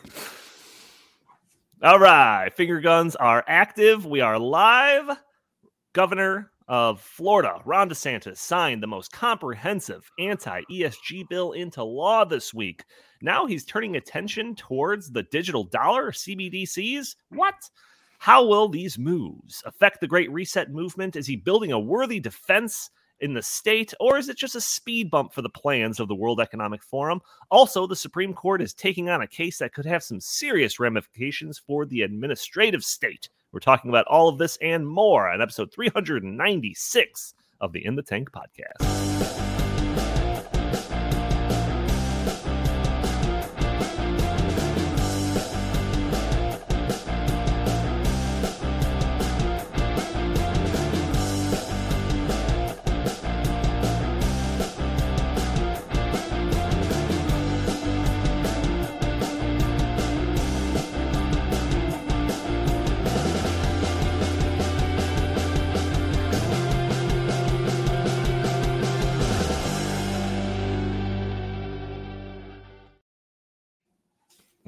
All right. Finger guns are active. We are live. Governor of Florida, Ron DeSantis, signed the most comprehensive anti ESG bill into law this week. Now he's turning attention towards the digital dollar, CBDCs. What? How will these moves affect the Great Reset movement? Is he building a worthy defense in the state, or is it just a speed bump for the plans of the World Economic Forum? Also, the Supreme Court is taking on a case that could have some serious ramifications for the administrative state. We're talking about all of this and more on episode 396 of the In the Tank podcast.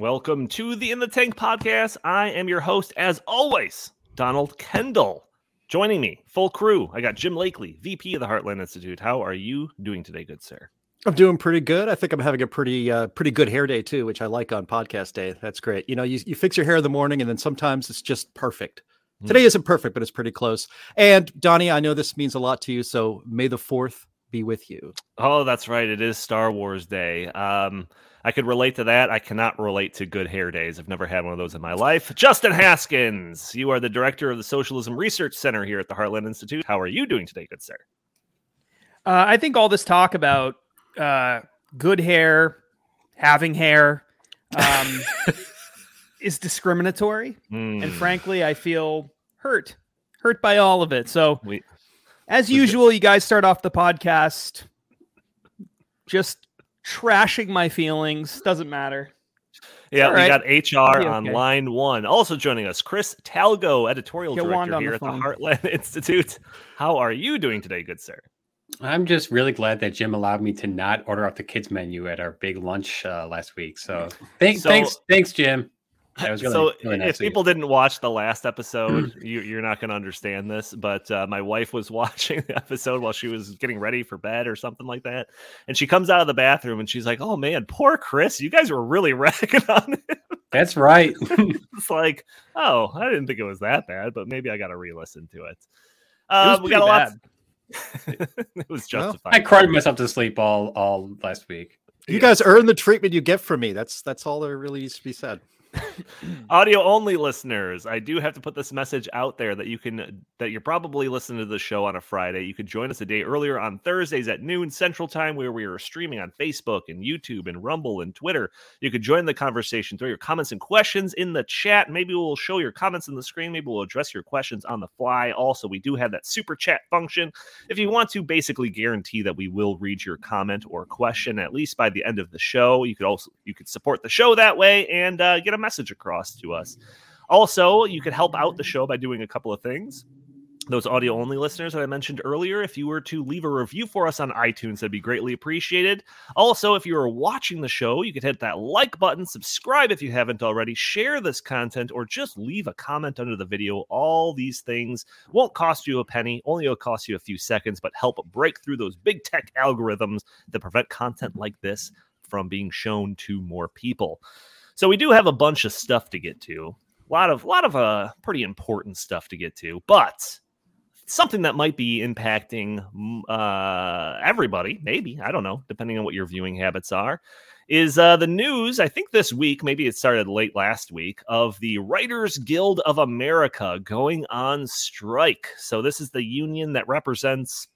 Welcome to the In the Tank podcast. I am your host, as always, Donald Kendal. Joining me, full crew, I got Jim Lakely, VP of the Heartland Institute. How are you doing today, good sir? I'm doing pretty good. I think I'm having a pretty uh, pretty good hair day too, which I like on podcast day. That's great. You know, you, you fix your hair in the morning and then sometimes it's just perfect. Mm. Today isn't perfect, but it's pretty close. And Donnie, I know this means a lot to you, so may the fourth be with you. Oh, that's right. It is Star Wars Day. Um, I could relate to that. I cannot relate to good hair days. I've never had one of those in my life. Justin Haskins, you are the director of the Socialism Research Center here at the Heartland Institute. How are you doing today, good sir? Uh, I think all this talk about uh, good hair, having hair, um, is discriminatory, mm. and hmm. frankly, I feel hurt, hurt by all of it. So, we, as usual, you guys start off the podcast just trashing my feelings. Doesn't matter. Yeah, we got HR okay. on line one. Also joining us, Chris Talgo, editorial Get director here the at the Heartland Institute. How are you doing today, good sir? I'm just really glad that Jim allowed me to not order off the kids menu at our big lunch uh, last week. So, thanks, so, thanks, thanks, Jim. Really, so really nice if people didn't watch the last episode you, are not going to understand this but uh, my wife was watching the episode while she was getting ready for bed or something like that and she comes out of the bathroom and she's like oh man poor chris you guys were really ragging on him. That's right. It's like oh i didn't think it was that bad but maybe i gotta re-listen to it, uh, it we got a lot it was justified. Well, i cried myself to sleep all all last week. You yeah. guys earn the treatment you get from me. That's that's all there really needs to be said audio only listeners. I do have to put this message out there that you can that you're probably listening to the show on a friday. You could join us a day earlier on thursdays at noon central time where we are streaming on facebook and youtube and rumble and twitter. You could join the conversation throw your comments and questions in the chat. Maybe we'll show your comments on the screen. Maybe we'll address your questions on the fly. Also we do have that super chat function. If you want to basically guarantee that we will read your comment or question at least by the end of the show you could also you could support the show that way and uh, get a message across to us. Also, you could help out the show by doing a couple of things. Those audio only listeners that I mentioned earlier, if you were to leave a review for us on iTunes, that'd be greatly appreciated. Also, if you are watching the show, you could hit that like button, subscribe if you haven't already, share this content, or just leave a comment under the video. All these things won't cost you a penny, only it'll cost you a few seconds, but help break through those big tech algorithms that prevent content like this from being shown to more people. So we do have a bunch of stuff to get to. A lot of a lot of uh pretty important stuff to get to, but something that might be impacting mm, uh everybody, maybe, I don't know, depending on what your viewing habits are, is uh the news, I think this week, maybe it started late last week, of the Writers Guild of America going on strike. So this is the union that represents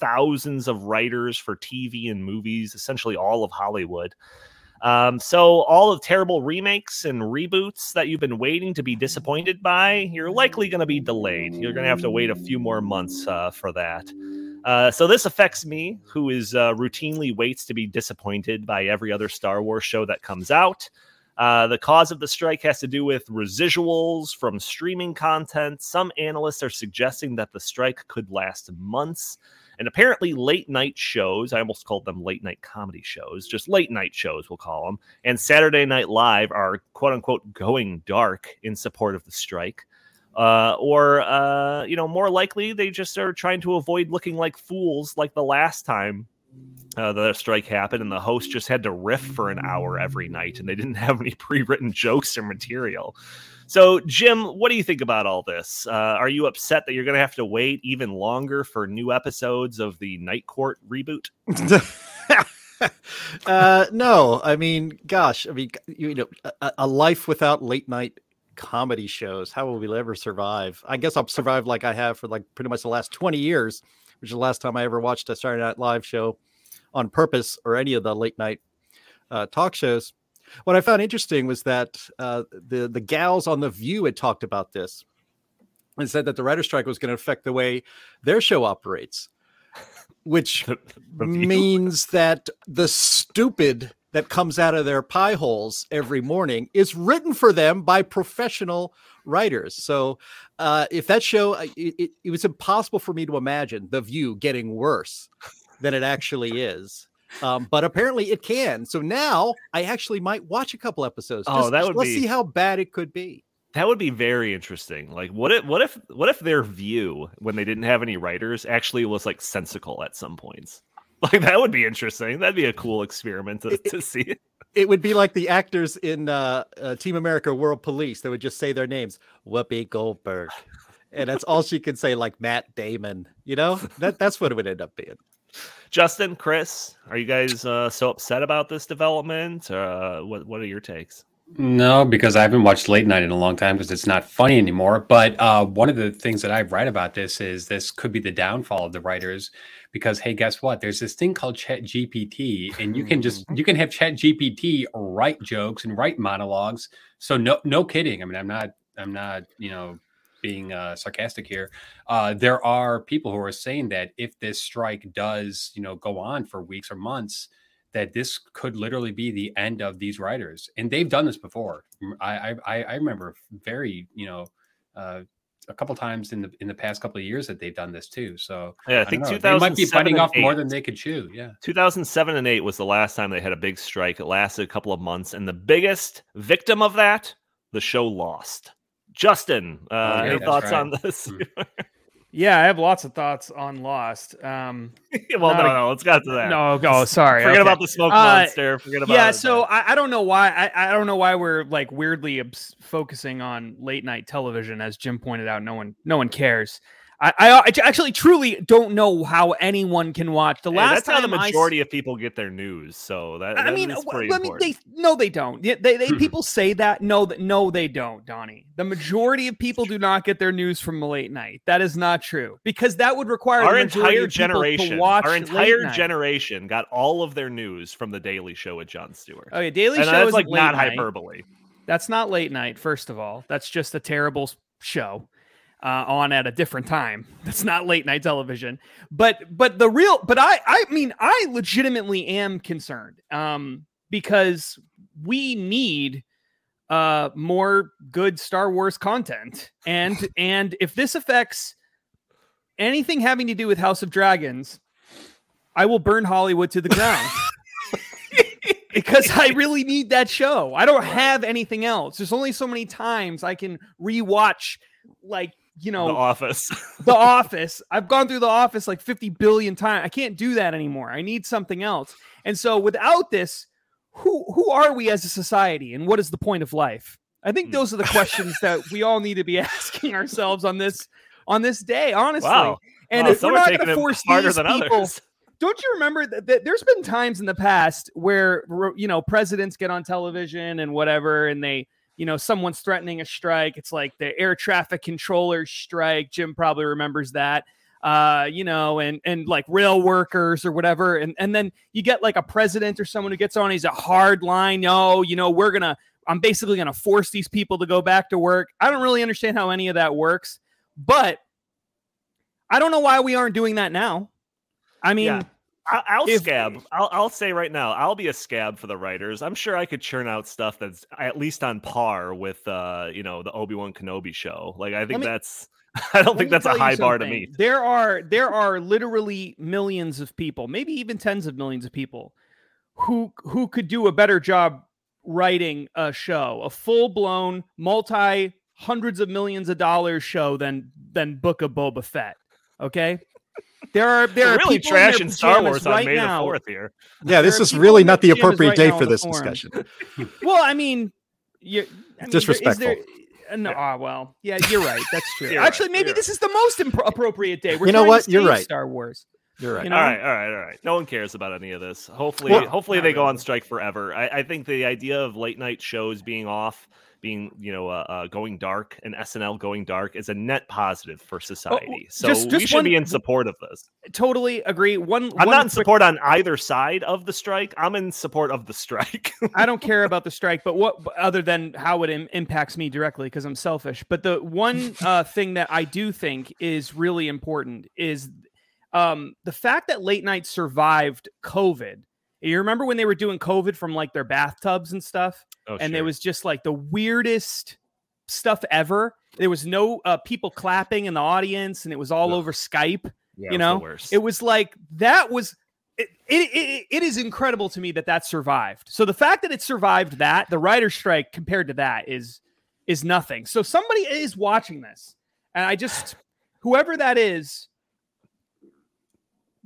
thousands of writers for TV and movies, essentially all of Hollywood. Um, so all of terrible remakes and reboots that you've been waiting to be disappointed by, you're likely going to be delayed. You're going to have to wait a few more months uh, for that. Uh, so this affects me, who is uh, routinely waits to be disappointed by every other Star Wars show that comes out. Uh, the cause of the strike has to do with residuals from streaming content. Some analysts are suggesting that the strike could last months. And apparently, late night shows, I almost called them late night comedy shows, just late night shows, we'll call them, and Saturday Night Live are quote unquote going dark in support of the strike. Uh, or, uh, you know, more likely they just are trying to avoid looking like fools like the last time uh, the strike happened and the host just had to riff for an hour every night and they didn't have any pre-written jokes or material so jim what do you think about all this? Uh, are you upset that you're going to have to wait even longer for new episodes of the night court reboot? Uh, no. I mean gosh i mean you know a, a life without late night comedy shows how will we ever survive? I guess i'll survive like i have for like pretty much the last 20 years which is the last time i ever watched a saturday night live show on purpose or any of the late night uh, talk shows. What I found interesting was that uh, the the gals on the View had talked about this and said that the writer strike was going to affect the way their show operates, which means that the stupid that comes out of their pie holes every morning is written for them by professional writers. So uh, if that show, it, it, it was impossible for me to imagine the View getting worse than it actually is. Um, but apparently it can. So now I actually might watch a couple episodes. Oh, that would let's be... see how bad it could be. That would be very interesting. Like, what if, what if, what if their view when they didn't have any writers actually was like sensical at some points? Like that would be interesting. That'd be a cool experiment to, to see. It would be like the actors in uh, uh, Team America: World Police. They would just say their names, Whoopi Goldberg, and that's all she could say, like Matt Damon. You know, that that's what it would end up being. Justin, Chris, are you guys uh, so upset about this development? Uh, what What are your takes? No, because I haven't watched late night in a long time because it's not funny anymore. But uh, one of the things that I write about this is this could be the downfall of the writers because hey, guess what? There's this thing called Chat GPT, and you can just you can have Chat GPT write jokes and write monologues. So no, no kidding. I mean, I'm not I'm not you know being uh, sarcastic here, uh, there are people who are saying that if this strike does, you know, go on for weeks or months, that this could literally be the end of these writers, and they've done this before. I I, I remember very, you know, uh, a couple times in the in the past couple of years that they've done this too. So yeah, I, I think two thousand might be biting off eight. more than they could chew. Yeah, two thousand seven and eight was the last time they had a big strike. It lasted a couple of months, and the biggest victim of that, the show lost. Justin, uh, oh, any thoughts right. on this? Hmm. yeah, I have lots of thoughts on Lost. Um, well, no, a, no, let's get to that. No, go. Oh, sorry. Forget okay. about the smoke uh, monster. Forget about yeah. So I, I, don't know why. I, I don't know why we're like weirdly obs- focusing on late night television, as Jim pointed out. No one, no one cares. I, I, actually truly don't know how anyone can watch the last that's time. How the majority I, of people get their news, so that, that I mean, I mean, they no, they don't. They, they people say that. No, that no, they don't, Donnie. The majority of people do not get their news from the late night. That is not true because that would require our entire generation. our entire generation got all of their news from the Daily Show with Jon Stewart. Oh, okay, Daily and Show is like not night. hyperbole. That's not late night. First of all, that's just a terrible show uh, on at a different time. That's not late night television. But but the real but I I mean I legitimately am concerned um, because we need uh more good Star Wars content. And and if this affects anything having to do with House of Dragons, I will burn Hollywood to the ground. because I really need that show. I don't have anything else. There's only so many times I can rewatch like you know, The Office. the Office. I've gone through The Office like 50 billion times. I can't do that anymore. I need something else. And so without this, who who are we as a society and what is the point of life? I think hmm. those are the questions that we all need to be asking ourselves on this on this day, honestly. Wow. And wow, if we're not going to force these people, others. don't you remember that, that, there's been times in the past where you know presidents get on television and whatever, and they you know, someone's threatening a strike. It's like the air traffic controller strike. Jim probably remembers that. Uh, you know, and and like rail workers or whatever. And and then you get like a president or someone who gets on, he's a hard line. No, you know, we're gonna I'm basically gonna force these people to go back to work. I don't really understand how any of that works, but I don't know why we aren't doing that now. I mean, yeah. I'll, I'll if, scab. I'll, I'll say right now, I'll be a scab for the writers. I'm sure I could churn out stuff that's at least on par with, uh, you know, the Obi Wan Kenobi show. Like I think me, that's I don't think that's a high bar to meet. There are there are literally millions of people, maybe even tens of millions of people, who who could do a better job writing a show, a full blown multi hundreds of millions of dollars show than than Book of Boba Fett. Okay. There are there We're really people in Star pajamas Wars on right May now. the fourth here. Yeah, this is really not the appropriate right day for this forum. discussion. Well, I mean, you I mean, there- is Disrespectful. there- uh, no, ah, well, yeah, you're right. That's true. You're right, Actually, maybe you're this is the most impro- appropriate day. We're You know what? You're right. Star Wars. You're right. You know? All right, all right, all right. No one cares about any of this. Hopefully, Well, hopefully not they go on strike forever. I, I think the idea of late night shows being off, being you know uh, uh, going dark, and SNL going dark is a net positive for society. so Oh, just- we just should be in support of this. Totally agree. One, I'm one not in quick- support on either side of the strike. I'm in support of the strike. I don't care about the strike, but what other than how it Im- impacts me directly because I'm selfish. But the one uh, thing that I do think is really important is um, the fact that late night survived COVID. You remember when they were doing COVID from like their bathtubs and stuff, Oh, and sure. it was just like the weirdest stuff ever. There was no uh, people clapping in the audience, and it was all over Skype. Yeah, you it was the know. It was like that was it, it, it, it is incredible to me that that survived. So the fact that it survived that, the writer's strike compared to that is is nothing. So somebody is watching this. And I just whoever that is,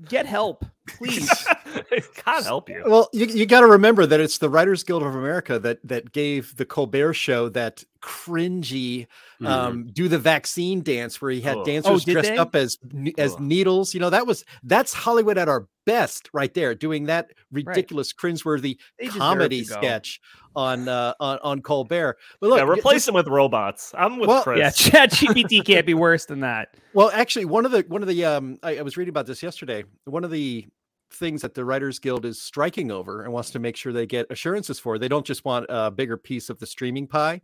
get help, please. God help you. Well, you, you got to remember that it's the Writers Guild of America that that gave the Colbert Show that cringy Mhm. um, do the vaccine dance where he had Ugh. dancers did dressed they? up as as Ugh. needles. You know that was that's Hollywood at our best right there, doing that ridiculous cringeworthy They comedy sketch on uh, on on Colbert. But look, yeah, replace this- them with robots. I'm with Well, Chris. yeah, Chat GPT can't be worse than that. Well, actually, one of the one of the um, I, I was reading about this yesterday. One of the things that the Writers Guild is striking over and wants to make sure they get assurances for. They don't just want a bigger piece of the streaming pie.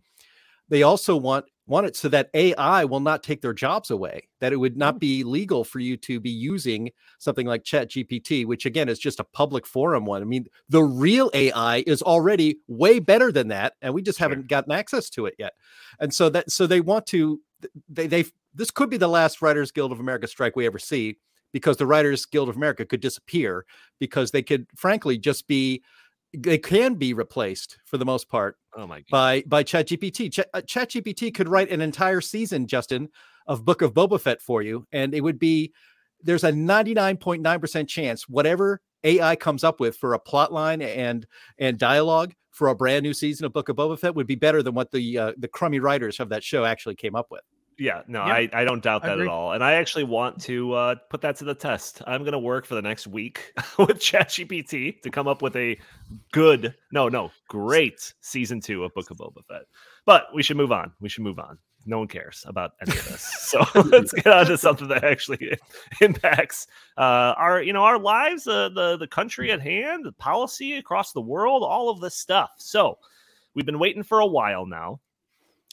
They also want want it so that AI will not take their jobs away. That it would hmm. not be legal for you to be using something like Chat GPT, which again is just a public forum one. I mean, the real AI is already way better than that, and we just haven't gotten access to it yet. And so that so they want to they they this could be the last Writers Guild of America strike we ever see because the Writers Guild of America could disappear because they could frankly just be they can be replaced for the most part Oh my god. by by ChatGPT. Ch- uh, ChatGPT could write an entire season, Justin, of Book of Boba Fett for you, and it would be there's a 99.9% chance whatever AI comes up with for a plot line and and dialogue for a brand new season of Book of Boba Fett would be better than what the uh, the crummy writers of that show actually came up with. Yeah, no, Yeah, I, I don't doubt that at all. And I actually want to uh, put that to the test. I'm going to work for the next week with ChatGPT to come up with a good, no, no, great season two of Book of Boba Fett. But we should move on. We should move on. No one cares about any of this. So let's get on to something that actually impacts uh, our, you know, our lives, uh, the the country at hand, the policy across the world, all of this stuff. So we've been waiting for a while now.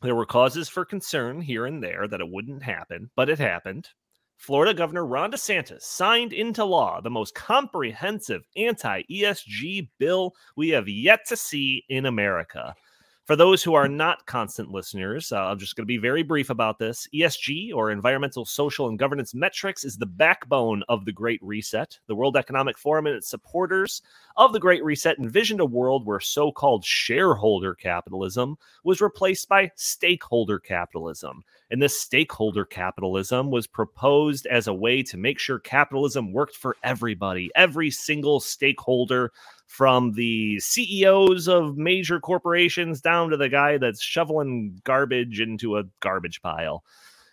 There were causes for concern here and there that it wouldn't happen, but it happened. Florida Governor Ron DeSantis signed into law the most comprehensive anti ESG bill we have yet to see in America. For those who are not constant listeners, uh, I'm just going to be very brief about this. ESG, or environmental, social, and governance metrics, is the backbone of the Great Reset. The World Economic Forum and its supporters of the Great Reset envisioned a world where so called shareholder capitalism was replaced by stakeholder capitalism. And this stakeholder capitalism was proposed as a way to make sure capitalism worked for everybody, every single stakeholder, from the CEOs of major corporations down to the guy that's shoveling garbage into a garbage pile.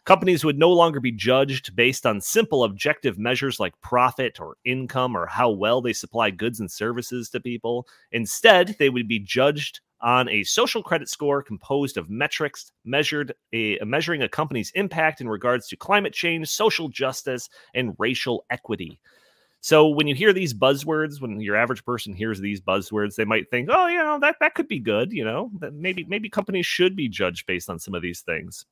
Companies would no longer be judged based on simple objective measures like profit or income or how well they supply goods and services to people. Instead, they would be judged on a social credit score composed of metrics measured a, measuring a company's impact in regards to climate change, social justice, and racial equity. So when you hear these buzzwords, when your average person hears these buzzwords, they might think, "Oh, you know, that that could be good, you know, that maybe maybe companies should be judged based on some of these things."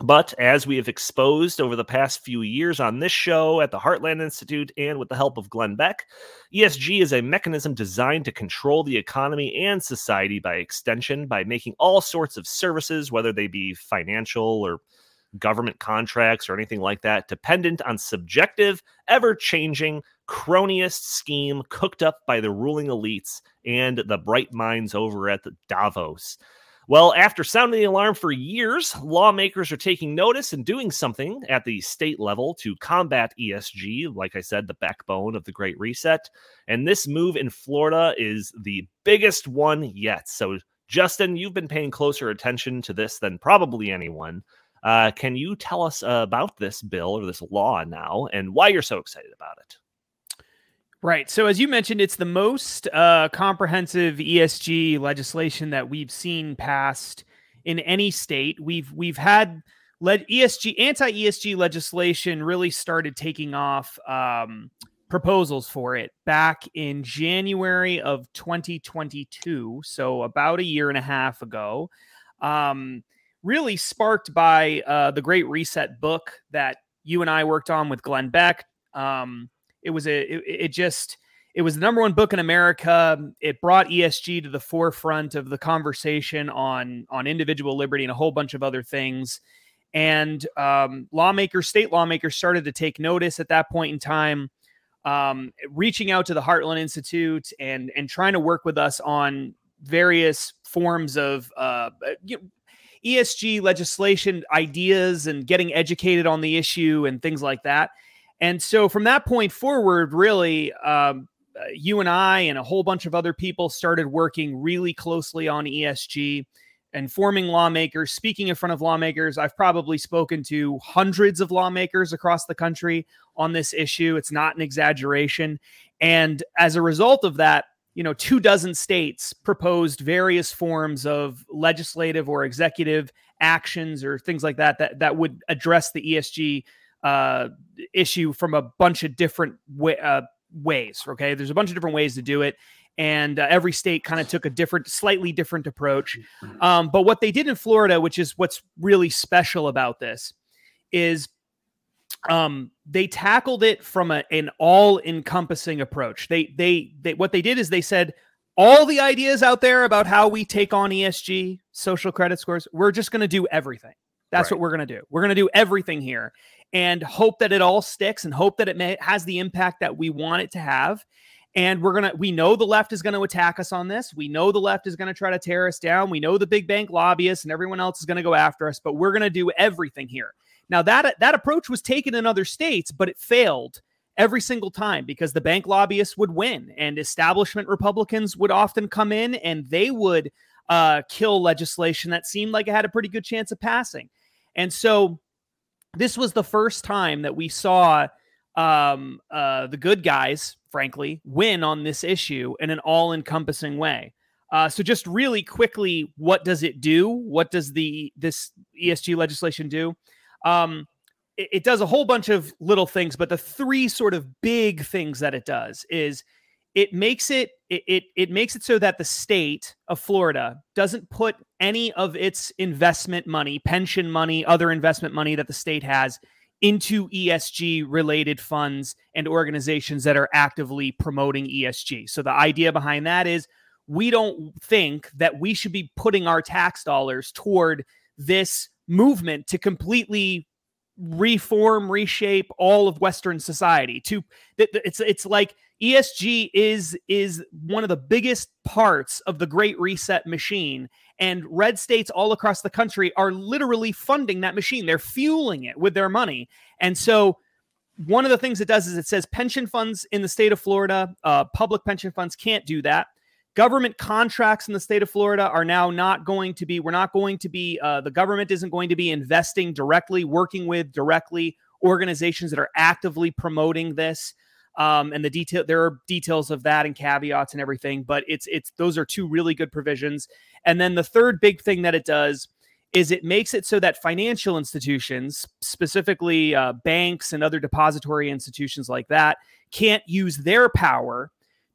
But as we have exposed over the past few years on this show, at the Heartland Institute, and with the help of Glenn Beck, ESG is a mechanism designed to control the economy and society by extension by making all sorts of services, whether they be financial or government contracts or anything like that dependent on subjective, ever changing, cronyist scheme cooked up by the ruling elites and the bright minds over at the Davos. Well, after sounding the alarm for years, lawmakers are taking notice and doing something at the state level to combat ESG, like I said, the backbone of the Great Reset. And this move in Florida is the biggest one yet. So, Justin, you've been paying closer attention to this than probably anyone. Uh, can you tell us about this bill or this law now and why you're so excited about it? Right. So, as you mentioned, it's the most uh, comprehensive ESG legislation that we've seen passed in any state. We've we've had le- ESG anti ESG legislation really started taking off. Um, proposals for it back in January of 2022, so about a year and a half ago. Um, really sparked by uh, the Great Reset book that you and I worked on with Glenn Beck. Um, it was a it, it just it was the number one book in America. It brought ESG to the forefront of the conversation on on individual liberty and a whole bunch of other things. And um, lawmakers, state lawmakers, started to take notice at that point in time, um, reaching out to the Heartland Institute and and trying to work with us on various forms of uh, ESG legislation ideas and getting educated on the issue and things like that. And so from that point forward, really, um, uh, you and I and a whole bunch of other people started working really closely on ESG, informing lawmakers, speaking in front of lawmakers. I've probably spoken to hundreds of lawmakers across the country on this issue. It's not an exaggeration. And as a result of that, you know, two dozen states proposed various forms of legislative or executive actions or things like that that, that would address the ESG uh, issue from a bunch of different way, uh, ways. Okay, there's a bunch of different ways to do it, and uh, every state kind of took a different, slightly different approach. Mm-hmm. Um, but what they did in Florida, which is what's really special about this, is um, they tackled it from a, an all-encompassing approach. They, they, they, what they did is they said all the ideas out there about how we take on ESG, social credit scores, we're just going to do everything. That's right. what we're going to do. We're going to do everything here and hope that it all sticks and hope that it may, has the impact that we want it to have. And we're going to, we know the left is going to attack us on this. We know the left is going to try to tear us down. We know the big bank lobbyists and everyone else is going to go after us, but we're going to do everything here. Now that that approach was taken in other states, but it failed every single time because the bank lobbyists would win and establishment Republicans would often come in and they would uh, kill legislation that seemed like it had a pretty good chance of passing. And so this was the first time that we saw um, uh, the good guys, frankly, win on this issue in an all encompassing way. Uh, so just really quickly, what does it do? What does the this ESG legislation do? Um, it, it does a whole bunch of little things, but the three sort of big things that it does is it makes it, it it it makes it so that the state of Florida doesn't put any of its investment money, pension money, other investment money that the state has into ESG related funds and organizations that are actively promoting ESG. So the idea behind that is we don't think that we should be putting our tax dollars toward this movement to completely reform reshape all of western society to it's it's like ESG is is one of the biggest parts of the great reset machine. And red states all across the country are literally funding that machine. They're fueling it with their money. And so one of the things it does is it says pension funds in the state of Florida uh, public pension funds can't do that government contracts in the state of Florida are now not going to be we're not going to be uh, the government isn't going to be investing directly working with directly organizations that are actively promoting this. Um, and the detail there are details of that and caveats and everything but it's it's those are two really good provisions. And then the third big thing that it does is it makes it so that financial institutions specifically uh, banks and other depository institutions like that can't use their power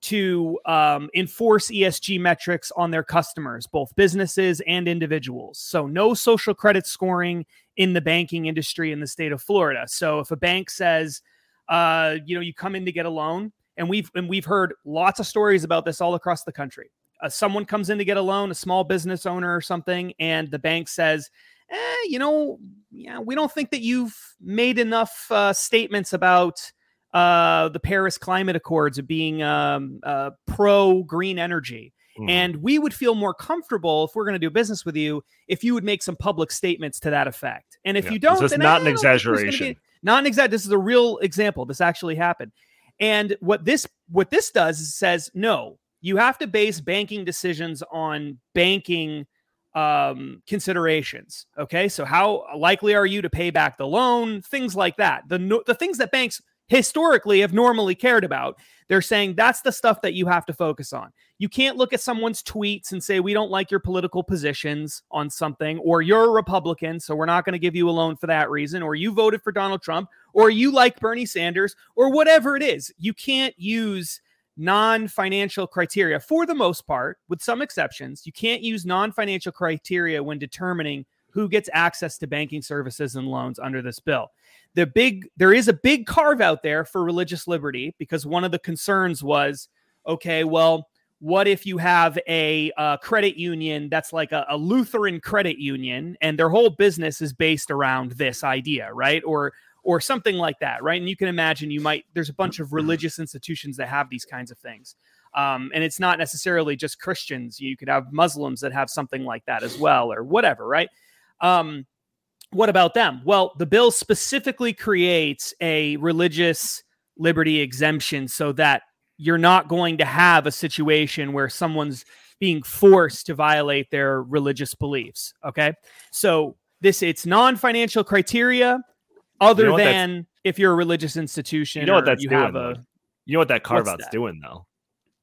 to um, enforce ESG metrics on their customers, both businesses and individuals. So, no social credit scoring in the banking industry in the state of Florida. So, if a bank says, uh, you know, you come in to get a loan, and we've and we've heard lots of stories about this all across the country. Uh, someone comes in to get a loan, a small business owner or something, and the bank says, eh, you know, yeah, we don't think that you've made enough uh, statements about uh, the Paris Climate Accords of being um, uh, pro green energy. Mm. And we would feel more comfortable if we're going to do business with you if you would make some public statements to that effect. And if yeah. you don't, it's not an exaggeration. Be, not an exact. This is a real example. This actually happened. And what this what this does is says no. You have to base banking decisions on banking um, considerations. Okay, so how likely are you to pay back the loan? Things like that. The the things that banks historically have normally cared about. They're saying that's the stuff that you have to focus on. You can't look at someone's tweets and say, we don't like your political positions on something, or you're a Republican, so we're not going to give you a loan for that reason, or you voted for Donald Trump, or you like Bernie Sanders, or whatever it is. You can't use non financial criteria for the most part, with some exceptions. You can't use non financial criteria when determining who gets access to banking services and loans under this bill. The big there is a big carve out there for religious liberty because one of the concerns was okay well what if you have a uh, credit union that's like a, a, lutheran credit union and their whole business is based around this idea right? Or or something like that right? And you can imagine you might there's a bunch of religious institutions that have these kinds of things. Um, and it's not necessarily just christians. You could have muslims that have something like that as well or whatever right um, what about them? Well, the bill specifically creates a religious liberty exemption so that you're not going to have a situation where someone's being forced to violate their religious beliefs. Okay. So this it's non-financial criteria other you know than if you're a religious institution. You know what that's doing. A, you know what that carve out's doing though.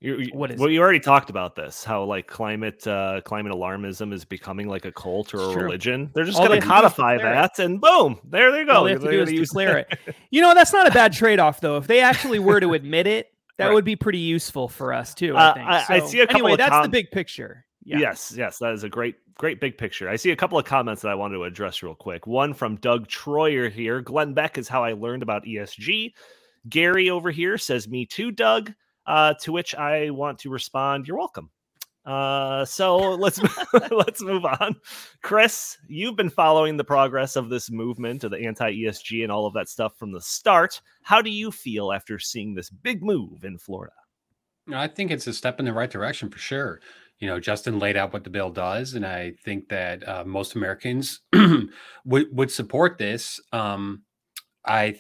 You, what is well, it? you already talked about this, how like climate uh, climate alarmism is becoming like a cult or a religion. They're just going to codify that, and boom, there they go. All they have to do is declare it. You know, that's not a bad trade off, though. If they actually were to admit it, that right. would be pretty useful for us too. I, uh, think. I, so, I see a couple. Anyway, that's com- the big picture. Yeah. Yes, yes, that is a great, great big picture. I see a couple of comments that I wanted to address real quick. One from Doug Troyer here. Glenn Beck is how I learned about ESG. Gary over here says, "Me too, Doug." Uh, to which I want to respond, "You're welcome." Uh, so let's let's move on. Chris, you've been following the progress of this movement of the anti ESG and all of that stuff from the start. How do you feel after seeing this big move in Florida? I think it's a step in the right direction for sure. You know, Justin laid out what the bill does, and I think that uh, most Americans would would support this. Um, I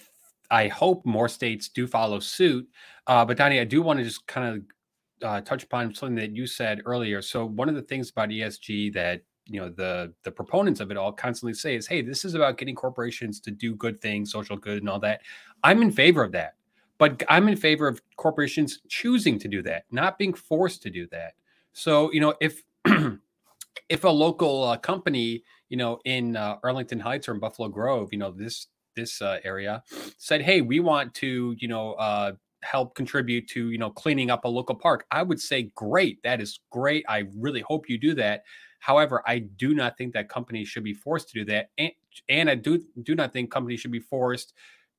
I hope more states do follow suit. Uh, but Donnie, I do want to just kind of uh, touch upon something that you said earlier. So one of the things about ESG that you know the the proponents of it all constantly say is, "Hey, this is about getting corporations to do good things, social good, and all that." I'm in favor of that, but I'm in favor of corporations choosing to do that, not being forced to do that. So you know, if if a local uh, company, you know, in uh, Arlington Heights or in Buffalo Grove, you know, this this uh, area said, "Hey, we want to, you know, uh, help contribute to, you know, cleaning up a local park." I would say, "Great, that is great. I really hope you do that." However, I do not think that companies should be forced to do that, and, and I do do not think companies should be forced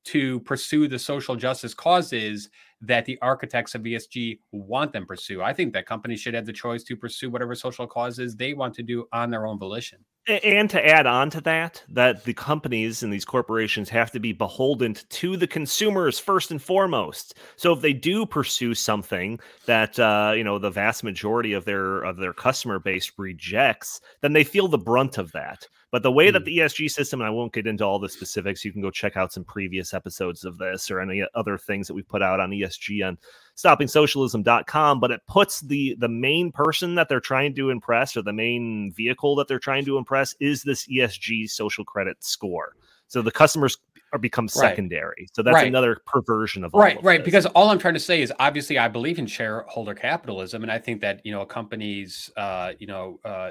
to pursue the social justice causes that the architects of ESG want them pursue. I think that companies should have the choice to pursue whatever social causes they want to do on their own volition. And to add on to that, that the companies and these corporations have to be beholden to the consumers first and foremost. So if they do pursue something that uh, you know the vast majority of their of their customer base rejects, then they feel the brunt of that. But the way that hmm. the ESG system, and I won't get into all the specifics, you can go check out some previous episodes of this or any other things that we've put out on ESG on stoppingsocialism.com, but it puts the the main person that they're trying to impress or the main vehicle that they're trying to impress is this ESG social credit score. So the customers are become secondary. So that's right. another perversion of right, of right. This. Because all I'm trying to say is obviously I believe in shareholder capitalism, and I think that you know a company's uh, you know uh,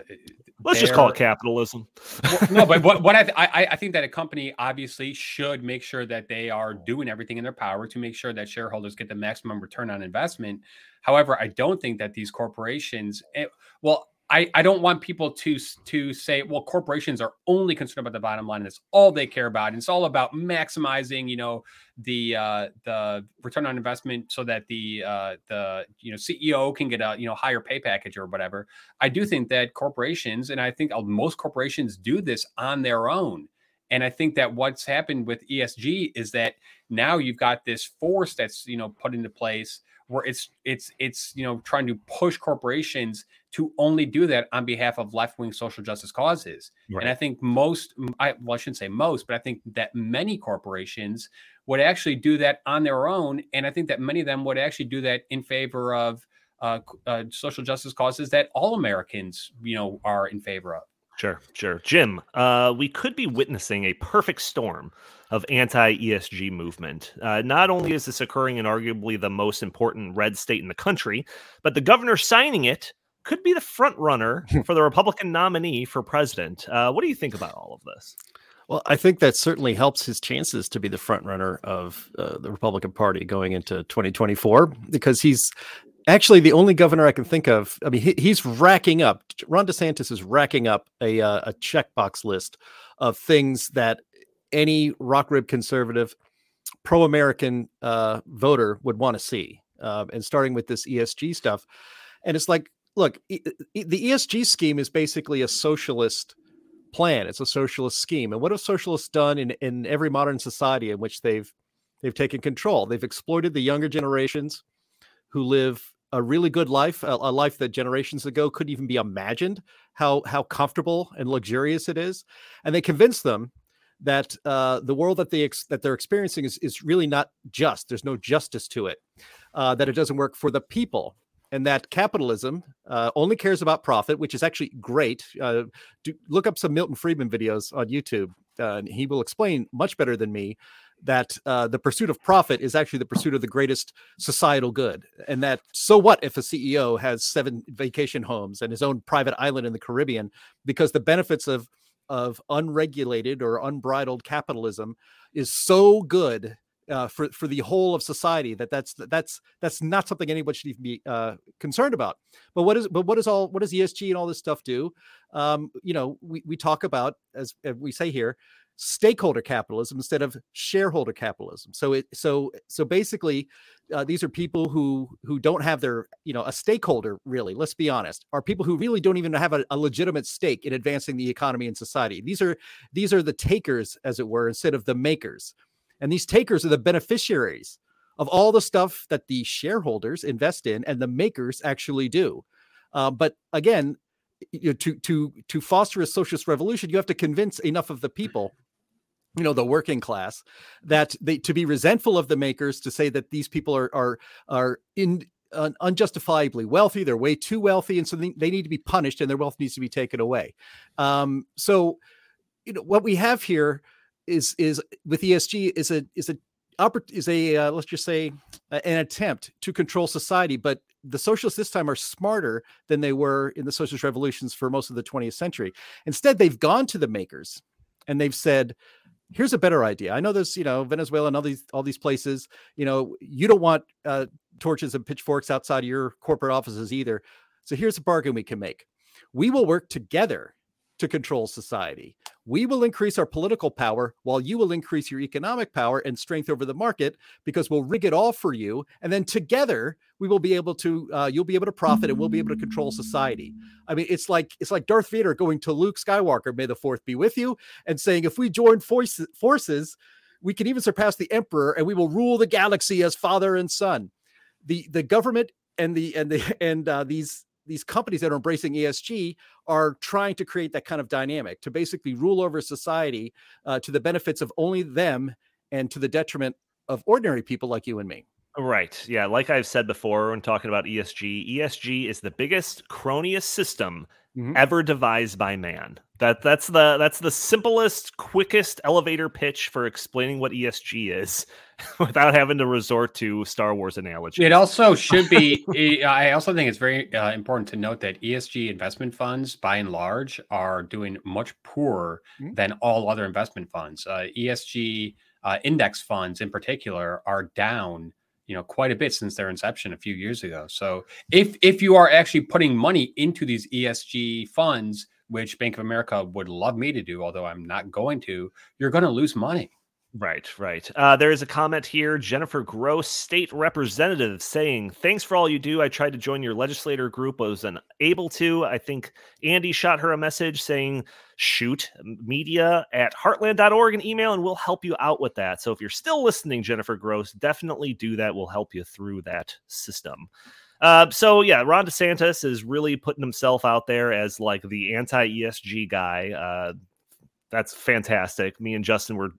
let's just call it capitalism. well, no, but what what I, I I think that a company obviously should make sure that they are doing everything in their power to make sure that shareholders get the maximum return on investment. However, I don't think that these corporations, eh, well, I, I don't want people to to say, well, corporations are only concerned about the bottom line. And that's all they care about. And it's all about maximizing, you know, the uh, the return on investment so that the uh, the you know CEO can get a you know higher pay package or whatever. I do think that corporations, and I think most corporations do this on their own. And I think that what's happened with ESG is that now you've got this force that's you know put into place where it's it's it's you know trying to push corporations to only do that on behalf of left wing social justice causes. Right. And I think most, I, well, I shouldn't say most, but I think that many corporations would actually do that on their own. And I think that many of them would actually do that in favor of uh, uh, social justice causes that all Americans, you know, are in favor of. Sure, sure. Jim, uh, we could be witnessing a perfect storm of anti ESG movement. Uh, not only is this occurring in arguably the most important red state in the country, but the governor signing it could be the front runner for the Republican nominee for president. Uh, what do you think about all of this? Well, I think that certainly helps his chances to be the front runner of uh, the Republican Party going into 2024 because he's actually the only governor I can think of. I mean, he, he's racking up. Ron DeSantis is racking up a uh, a checkbox list of things that any rock rib conservative, pro American uh, voter would want to see. Uh, and starting with this ESG stuff, and it's like look, the ESG scheme is basically a socialist plan. It's a socialist scheme. And what have socialists done in, in every modern society in which they've they've taken control? They've exploited the younger generations who live a really good life, a, a life that generations ago couldn't even be imagined how how comfortable and luxurious it is. And they convince them that uh, the world that they ex- that they're experiencing is is really not just. There's no justice to it. Uh, that it doesn't work for the people and that capitalism uh, only cares about profit, which is actually great. Uh, do, look up some Milton Friedman videos on YouTube, uh, and he will explain much better than me that uh, the pursuit of profit is actually the pursuit of the greatest societal good. And that so what if a CEO has seven vacation homes and his own private island in the Caribbean because the benefits of of unregulated or unbridled capitalism is so good uh, for for the whole of society that that's that's that's not something anybody should even be uh, concerned about. But what is but what is all what does esg and all this stuff do? Um, you know we, we talk about as, as we say here stakeholder capitalism instead of shareholder capitalism. So it so so basically uh, these are people who who don't have their you know a stakeholder really let's be honest are people who really don't even have a, a legitimate stake in advancing the economy and society. These are these are the takers as it were instead of the makers and these takers are the beneficiaries of all the stuff that the shareholders invest in and the makers actually do. Uh, but again, you know, to to to foster a socialist revolution, you have to convince enough of the people, you know, the working class, that they to be resentful of the makers, to say that these people are are are in uh, unjustifiably wealthy. They're way too wealthy, and so they, they need to be punished, and their wealth needs to be taken away. Um, so, you know, what we have here is is with ESG is a is a is a uh, let's just say an attempt to control society but the socialists this time are smarter than they were in the socialist revolutions for most of the 20th century. Instead they've gone to the makers and they've said here's a better idea. I know there's you know venezuela and all these all these places you know you don't want uh, torches and pitchforks outside of your corporate offices either. So here's a bargain we can make. We will work together to control society. We will increase our political power while you will increase your economic power and strength over the market because we'll rig it all for you. And then together we will be able to, uh, you'll be able to profit and we'll be able to control society. I mean, it's like, it's like Darth Vader going to Luke Skywalker, may the fourth be with you, and saying, if we join forces, forces we can even surpass the emperor and we will rule the galaxy as father and son. The, the government and the, and the, and uh, these, these companies that are embracing ESG are trying to create that kind of dynamic to basically rule over society uh, to the benefits of only them and to the detriment of ordinary people like you and me. Right. Yeah. Like I've said before when talking about ESG, ESG is the biggest cronyist system mm-hmm. ever devised by man. That that's the that's the simplest, quickest elevator pitch for explaining what ESG is without having to resort to Star Wars analogy. It also should be. I also think it's very uh, important to note that ESG investment funds, by and large, are doing much poorer mm-hmm. than all other investment funds. Uh, ESG uh, index funds, in particular, are down you know quite a bit since their inception a few years ago. So if if you are actually putting money into these ESG funds, which Bank of America would love me to do, although I'm not going to, you're going to lose money. Right, right. Uh, there is a comment here. Jennifer Gross, state representative, saying, Thanks for all you do. I tried to join your legislator group, was unable to. I think Andy shot her a message saying, Shoot media at heartland.org an email and we'll help you out with that. So if you're still listening, Jennifer Gross, definitely do that. We'll help you through that system. Uh, so yeah, Ron DeSantis is really putting himself out there as like the anti ESG guy. Uh, that's fantastic. Me and Justin were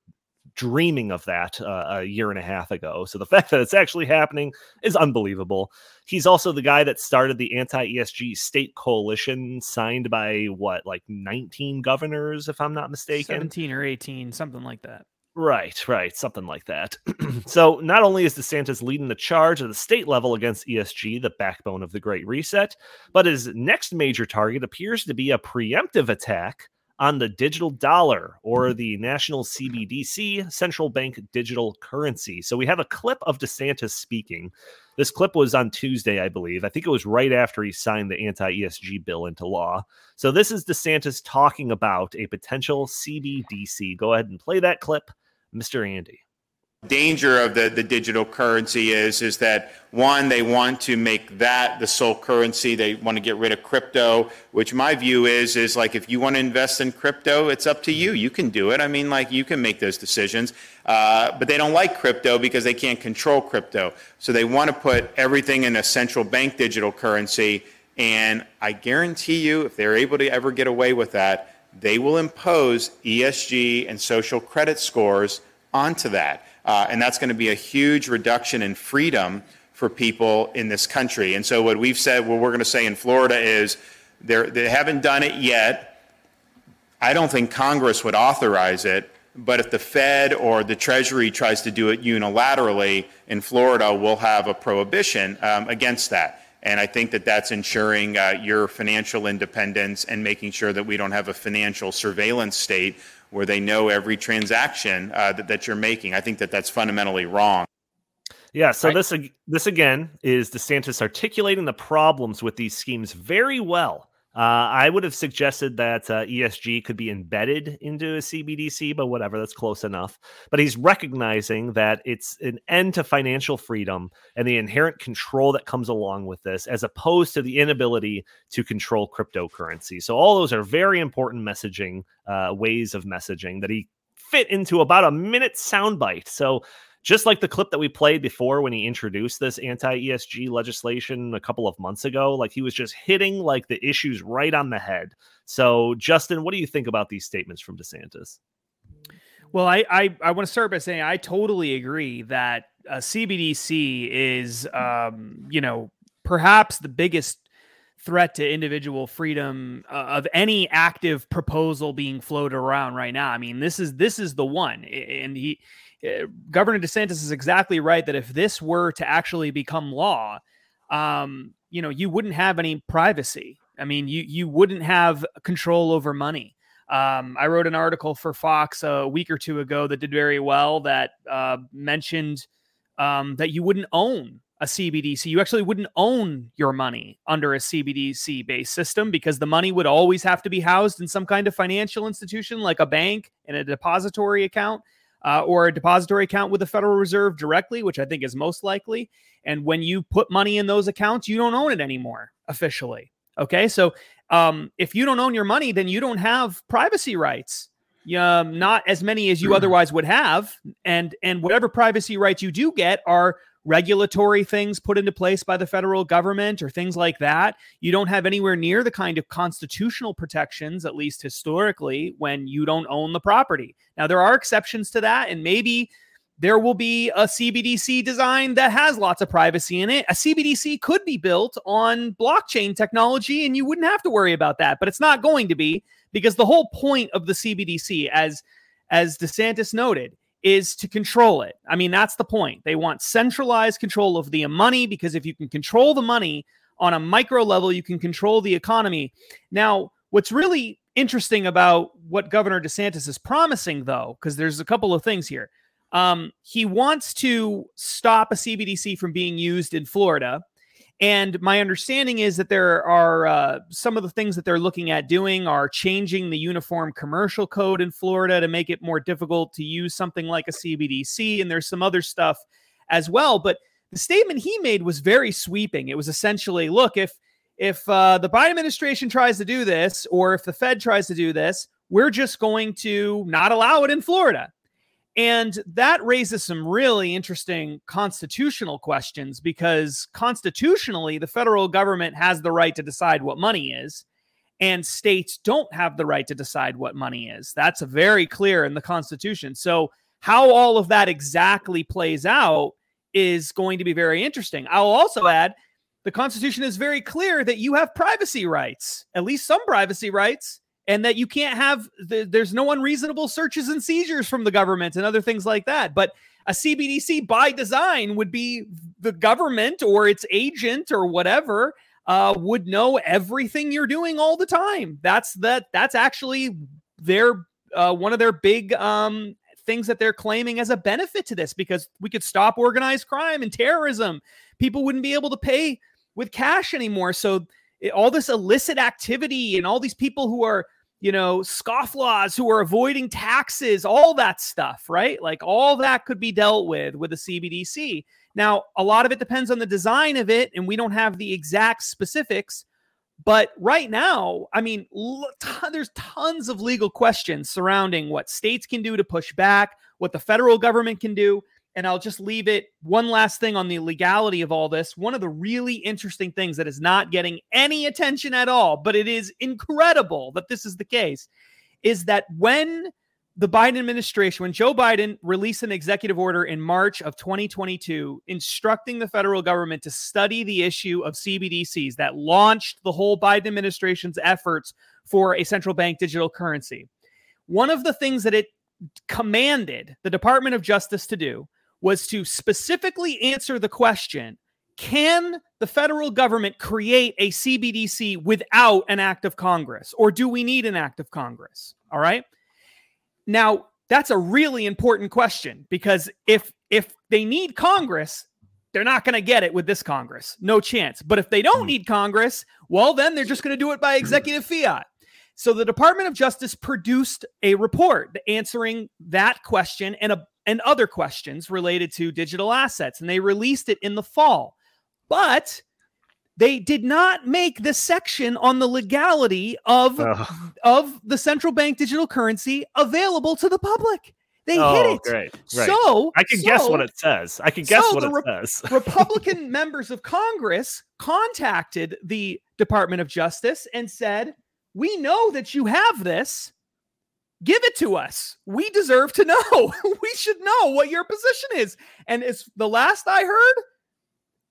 dreaming of that uh, a year and a half ago. So the fact that it's actually happening is unbelievable. He's also the guy that started the anti ESG state coalition signed by what, like 19 governors, if I'm not mistaken? 17 or 18, something like that. Right, right, something like that. so not only is DeSantis leading the charge at the state level against ESG, the backbone of the Great Reset, but his next major target appears to be a preemptive attack on the digital dollar or mm-hmm. the national CBDC, central bank digital currency. So we have a clip of DeSantis speaking. This clip was on Tuesday, I believe. I think it was right after he signed the anti ESG bill into law. So this is DeSantis talking about a potential CBDC. Go ahead and play that clip, Mr. Andy danger of the, the digital currency is is that one they want to make that the sole currency. They want to get rid of crypto which my view is is like if you want to invest in crypto it's up to you. You can do it. I mean like you can make those decisions. Uh, but they don't like crypto because they can't control crypto. So they want to put everything in a central bank digital currency. And i guarantee you if they're able to ever get away with that they will impose esg and social credit scores onto that uh, and that's going to be a huge reduction in freedom for people in this country. And so, what we've said, what we're going to say in Florida is they haven't done it yet. I don't think Congress would authorize it. But if the Fed or the Treasury tries to do it unilaterally in Florida, we'll have a prohibition um, against that. And I think that that's ensuring uh, your financial independence and making sure that we don't have a financial surveillance state where they know every transaction uh, that, that you're making. I think that that's fundamentally wrong. Yeah, so this this again is DeSantis articulating the problems with these schemes very well. Uh, I would have suggested that uh, ESG could be embedded into a CBDC, but whatever, that's close enough. But he's recognizing that it's an end to financial freedom and the inherent control that comes along with this, as opposed to the inability to control cryptocurrency. So, all those are very important messaging uh, ways of messaging that he fit into about a minute soundbite. So, just like the clip that we played before when he introduced this anti-ESG legislation a couple of months ago, like he was just hitting like the issues right on the head. So, Justin, what do you think about these statements from DeSantis? Well, I I, I want to start by saying I totally agree that a CBDC is, um, you know, perhaps the biggest threat to individual freedom uh, of any active proposal being floated around right now. I mean, this is this is the one, and he uh, Governor DeSantis is exactly right that if this were to actually become law, um, you know, you wouldn't have any privacy. I mean, you you wouldn't have control over money. Um, I wrote an article for Fox a week or two ago that did very well that uh, mentioned um, that you wouldn't own a CBDC. You actually wouldn't own your money under a CBDC based system because the money would always have to be housed in some kind of financial institution like a bank and a depository account uh, or a depository account with the Federal Reserve directly, which I think is most likely. And when you put money in those accounts, you don't own it anymore officially. Okay. So um, if you don't own your money, then you don't have privacy rights. Um, not as many as you otherwise would have, and and whatever privacy rights you do get are regulatory things put into place by the federal government or things like that. You don't have anywhere near the kind of constitutional protections, at least historically, when you don't own the property. Now, there are exceptions to that, and maybe there will be a CBDC design that has lots of privacy in it. A CBDC could be built on blockchain technology, and you wouldn't have to worry about that, but it's not going to be because the whole point of the CBDC, as as DeSantis noted, is to control it. I mean, that's the point. They want centralized control of the money because if you can control the money on a micro level, you can control the economy. Now, what's really interesting about what Governor DeSantis is promising, though, because there's a couple of things here. Um, he wants to stop a CBDC from being used in Florida. And my understanding is that there are uh, some of the things that they're looking at doing are changing the uniform commercial code in Florida to make it more difficult to use something like a CBDC. And there's some other stuff as well. But the statement he made was very sweeping. It was essentially, look, if if uh, the Biden administration tries to do this, or if the Fed tries to do this, we're just going to not allow it in Florida. And that raises some really interesting constitutional questions because constitutionally, the federal government has the right to decide what money is, and states don't have the right to decide what money is. That's very clear in the Constitution. So, how all of that exactly plays out is going to be very interesting. I'll also add the Constitution is very clear that you have privacy rights, at least some privacy rights and that you can't have the, there's no unreasonable searches and seizures from the government and other things like that. But a cbdc by design would be the government or its agent or whatever uh, would know everything you're doing all the time. That's that that's actually their uh, one of their big um, things that they're claiming as a benefit to this because we could stop organized crime and terrorism. People wouldn't be able to pay with cash anymore. So all this illicit activity and all these people who are you know, scofflaws who are avoiding taxes, all that stuff, right? Like all that could be dealt with with a CBDC. Now, a lot of it depends on the design of it, and we don't have the exact specifics. But right now, I mean, there's tons of legal questions surrounding what states can do to push back, what the federal government can do. And I'll just leave it one last thing on the legality of all this. One of the really interesting things that is not getting any attention at all, but it is incredible that this is the case, is that when the Biden administration, when Joe Biden released an executive order in March of 2022 instructing the federal government to study the issue of CBDCs that launched the whole Biden administration's efforts for a central bank digital currency. One of the things that it commanded the Department of Justice to do was to specifically answer the question can the federal government create a CBDC without an act of Congress, or do we need an act of Congress? All right. Now, that's a really important question because if if they need Congress, they're not going to get it with this Congress. No chance. But if they don't hmm. need Congress, well, then they're just going to do it by executive fiat. So the Department of Justice produced a report answering that question and a and other questions related to digital assets. And they released it in the fall. But they did not make the section on the legality of, of the central bank digital currency available to the public. They oh, hit it. Great, great. So I can so, guess what it says. I can guess so what it re- says. Republican members of Congress contacted the Department of Justice and said, We know that you have this. Give it to us. We deserve to know. we should know what your position is. And it's the last I heard,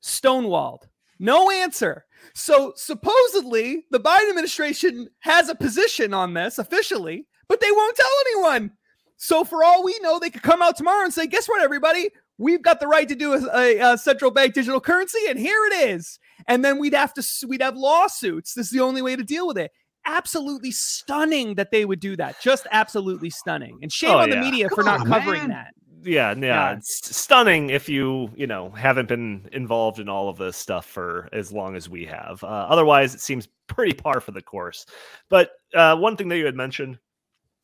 stonewalled. No answer. So supposedly the Biden administration has a position on this officially, but they won't tell anyone. So for all we know, they could come out tomorrow and say, "Guess what, everybody? We've got the right to do a, a, a central bank digital currency, and here it is." And then we'd have to we'd have lawsuits. This is the only way to deal with it absolutely stunning that they would do that. Just absolutely stunning. And shame oh, on yeah. the media Come for not on, covering man. that. Yeah, yeah, yeah, it's stunning if you, you know, haven't been involved in all of this stuff for as long as we have. Uh, otherwise, it seems pretty par for the course. But uh, one thing that you had mentioned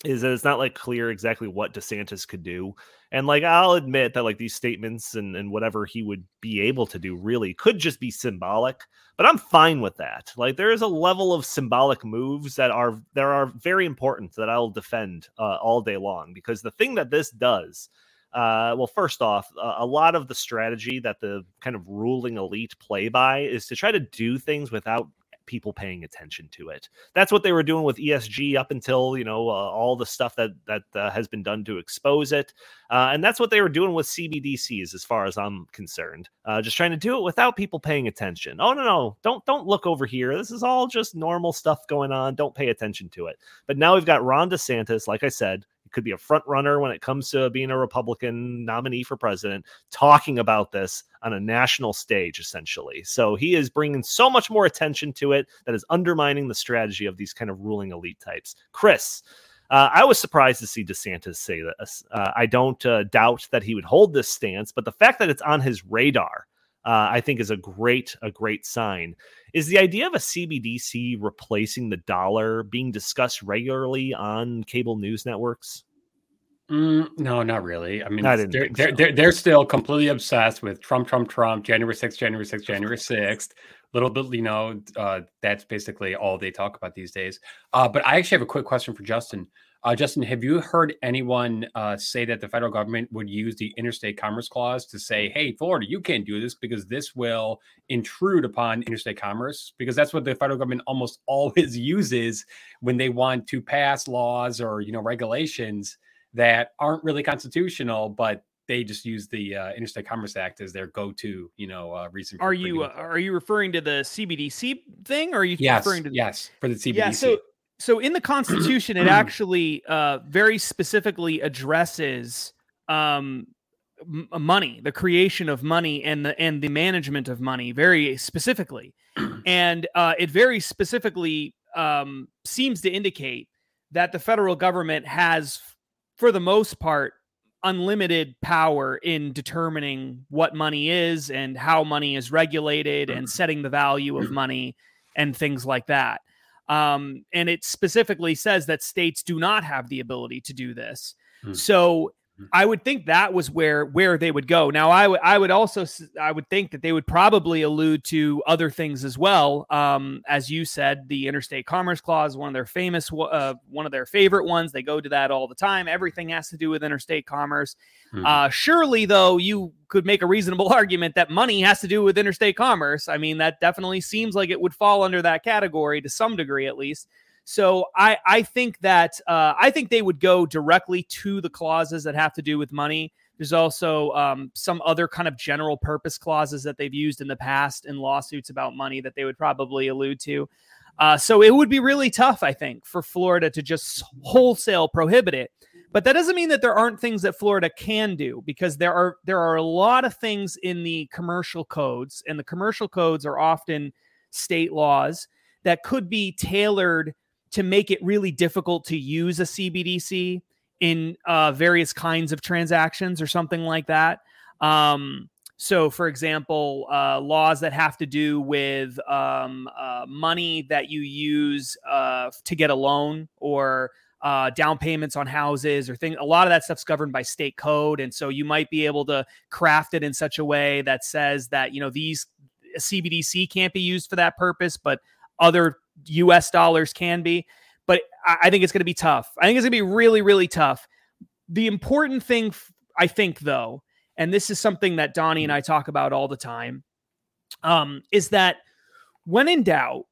is that it's not like clear exactly what DeSantis could do. And like I'll admit that like these statements and, and whatever he would be able to do really could just be symbolic, but I'm fine with that. Like there is a level of symbolic moves that are there are very important that I'll defend uh, all day long because the thing that this does uh, well, first off, a lot of the strategy that the kind of ruling elite play by is to try to do things without people paying attention to it. That's what they were doing with ESG up until you know uh, all the stuff that that uh, has been done to expose it, uh, and that's what they were doing with CBDCs, as far as I'm concerned. Uh, just trying to do it without people paying attention. Oh no, no, don't don't look over here. This is all just normal stuff going on. Don't pay attention to it. But now we've got Ron DeSantis, like I said, could be a front runner when it comes to being a Republican nominee for president, talking about this on a national stage, essentially. So he is bringing so much more attention to it that is undermining the strategy of these kind of ruling elite types. Chris, Uh, I was surprised to see DeSantis say this. Uh, I don't uh, doubt that he would hold this stance, but the fact that it's on his radar, uh, I think, is a great a great sign. Is the idea of a CBDC replacing the dollar being discussed regularly on cable news networks? Mm, no, not really. I mean, I they're, they're, so. they're, they're still completely obsessed with Trump, Trump, Trump, January 6th, January 6th, January 6th. Little bit, you know, uh, that's basically all they talk about these days. Uh, but I actually have a quick question for Justin. Uh, Justin, have you heard anyone uh, say that the federal government would use the interstate commerce clause to say, hey, Florida, you can't do this because this will intrude upon interstate commerce? Because that's what the federal government almost always uses when they want to pass laws or, you know, regulations that aren't really constitutional, but they just use the uh, Interstate Commerce Act as their go-to, you know, uh, reason. Are you uh, are you referring to the CBDC thing, or are you yes, referring to yes, for the CBDC. Yeah, so so in the Constitution, it actually uh, very specifically addresses um, m- money, the creation of money, and the and the management of money very specifically, and uh, it very specifically um, seems to indicate that the federal government has, for the most part, unlimited power in determining what money is and how money is regulated and setting the value of money and things like that. Um, and it specifically says that states do not have the ability to do this. Hmm. So. I would think that was where where they would go. Now I would I would also I would think that they would probably allude to other things as well. Um, as you said, the Interstate Commerce Clause, one of their famous uh, one of their favorite ones. They go to that all the time. Everything has to do with interstate commerce. Mhm. Uh, surely, though, you could make a reasonable argument that money has to do with interstate commerce. I mean, that definitely seems like it would fall under that category to some degree, at least. So I I think that uh, I think they would go directly to the clauses that have to do with money. There's also um, some other kind of general purpose clauses that they've used in the past in lawsuits about money that they would probably allude to. Uh, so it would be really tough, I think, for Florida to just wholesale prohibit it. But that doesn't mean that there aren't things that Florida can do because there are there are a lot of things in the commercial codes, and the commercial codes are often state laws that could be tailored to make it really difficult to use a CBDC in uh, various kinds of transactions or something like that. Um, so, for example, uh, laws that have to do with um, uh, money that you use uh, to get a loan or uh, down payments on houses or things. A lot of that stuff's governed by state code, and so you might be able to craft it in such a way that says that you know these CBDC can't be used for that purpose, but other U.S. dollars can be. But I, think it's going to be tough. I think it's going to be really, really tough. The important thing, I think, though, and this is something that Donnie and I talk about all the time, um, is that when in doubt,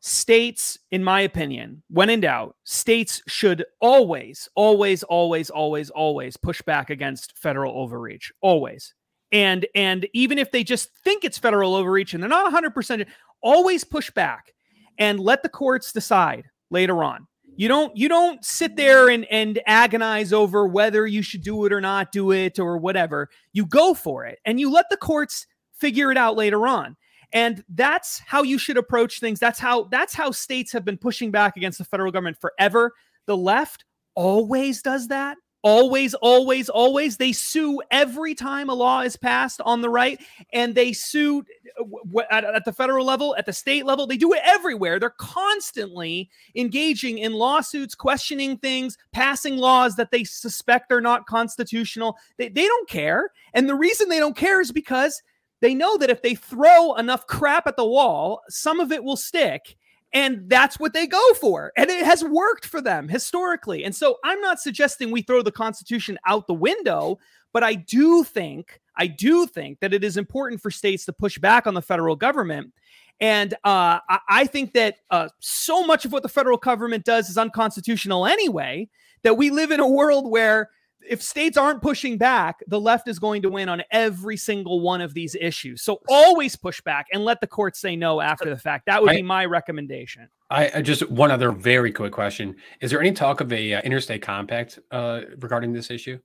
states, in my opinion, when in doubt, states should always, always, always, always, always push back against federal overreach. Always. And and even if they just think it's federal overreach and they're not 100%, always push back and let the courts decide later on. You don't you don't sit there and and agonize over whether you should do it or not do it or whatever. You go for it and you let the courts figure it out later on. And that's how you should approach things. That's how that's how states have been pushing back against the federal government forever. The left always does that. Always, always, always. They sue every time a law is passed on the right, and they sue uh, w- at, at the federal level, at the state level. They do it everywhere. They're constantly engaging in lawsuits, questioning things, passing laws that they suspect are not constitutional. They, they don't care. And the reason they don't care is because they know that if they throw enough crap at the wall, some of it will stick. And that's what they go for. And it has worked for them historically. And so I'm not suggesting we throw the Constitution out the window, but I do think, I do think that it is important for states to push back on the federal government. And uh, I, think that uh, so much of what the federal government does is unconstitutional anyway, that we live in a world where if states aren't pushing back, the left is going to win on every single one of these issues. So always push back and let the courts say no after the fact. That would I- be my recommendation. I, I just one other very quick question: Is there any talk of a uh, interstate compact uh, regarding this issue?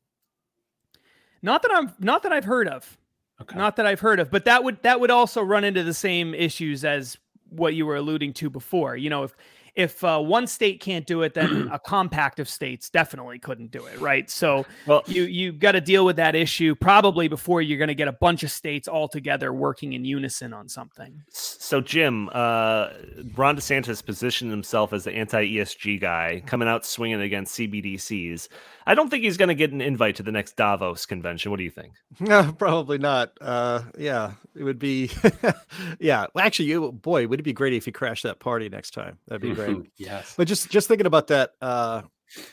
Not that I'm not that I've heard of. Okay. Not that I've heard of, but that would that would also run into the same issues as what you were alluding to before. You know, if if uh, one state can't do it, then a compact of states definitely couldn't do it, right? So well, you you got to deal with that issue probably before you're going to get a bunch of states all together working in unison on something. So Jim, uh, Ron DeSantis positioned himself as the anti-ESG guy, coming out swinging against CBDCs. I don't think he's going to get an invite to the next Davos convention. What do you think? No, probably not. Uh, yeah, it would be. yeah, well, actually, you boy, would it be great if he crashed that party next time? That'd be great. Yes. But just just thinking about that. Uh,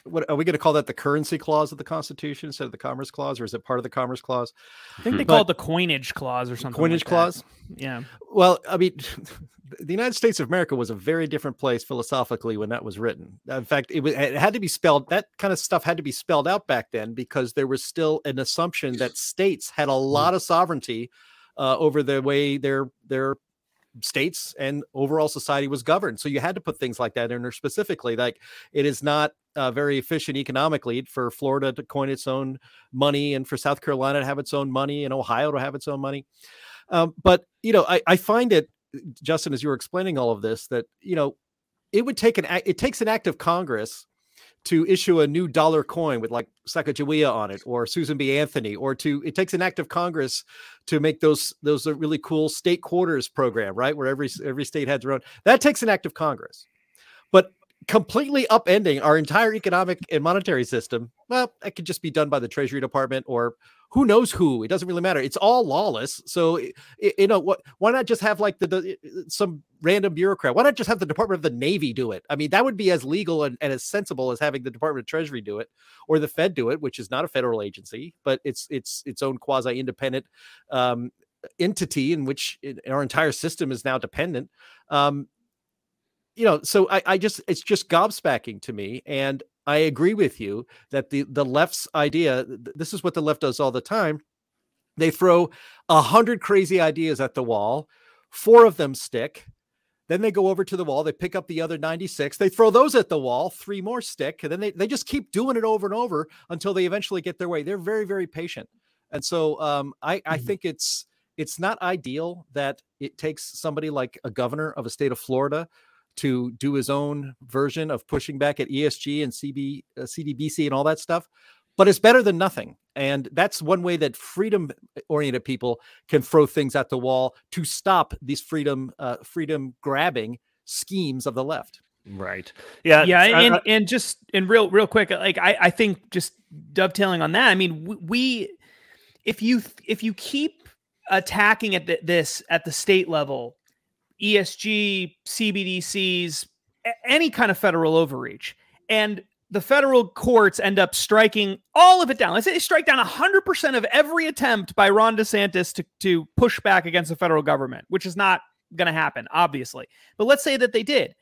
what are we going to call that? The currency clause of the Constitution instead of the Commerce Clause, or is it part of the Commerce Clause? I think they but, call it the coinage clause or something. Coinage like clause. Yeah. Well, I mean, the United States of America was a very different place philosophically when that was written. In fact, it, was, it had to be spelled. That kind of stuff had to be spelled out back then because there was still an assumption that states had a mm. lot of sovereignty uh, over the way their their states and overall society was governed. So you had to put things like that in there specifically. Like it is not uh, very efficient economically for Florida to coin its own money and for South Carolina to have its own money and Ohio to have its own money. Um, but you know, I, I find it, Justin, as you were explaining all of this, that you know, it would take an it takes an act of Congress to issue a new dollar coin with like Sacagawea on it or Susan B. Anthony, or to it takes an act of Congress to make those those a really cool state quarters program, right? Where every every state has their own. That takes an act of Congress. But completely upending our entire economic and monetary system, well, that could just be done by the Treasury Department or who knows who. It doesn't really matter. It's all lawless. So you know what? Why not just have like the, the, some random bureaucrat? Why not just have the Department of the Navy do it? I mean, that would be as legal and, and as sensible as having the Department of Treasury do it or the Fed do it, which is not a federal agency, but it's it's its own quasi independent um, entity in which it, our entire system is now dependent. Um, you know, so I, I just it's just gobsmacking to me, and I agree with you that the the left's idea. This is what the left does all the time. They throw a hundred crazy ideas at the wall. Four of them stick. Then they go over to the wall. They pick up the other 96. They throw those at the wall. Three more stick. And then they, they just keep doing it over and over until they eventually get their way. They're very, very patient. And so um, I, I mm-hmm. think it's it's not ideal that it takes somebody like a governor of a state of Florida to do his own version of pushing back at ESG and CB, uh, CDBC and all that stuff. But it's better than nothing. And that's one way that freedom oriented people can throw things at the wall to stop these freedom uh, freedom grabbing schemes of the left. Right. Yeah. Yeah. And, and just and real real quick, like I, I think just dovetailing on that. I mean, we if you if you keep attacking at the, this at the state level ESG, CBDCs, any kind of federal overreach. And the federal courts end up striking all of it down. Let's say they strike down 100% of every attempt by Ron DeSantis to, to push back against the federal government, which is not going to happen, obviously. But let's say that they did.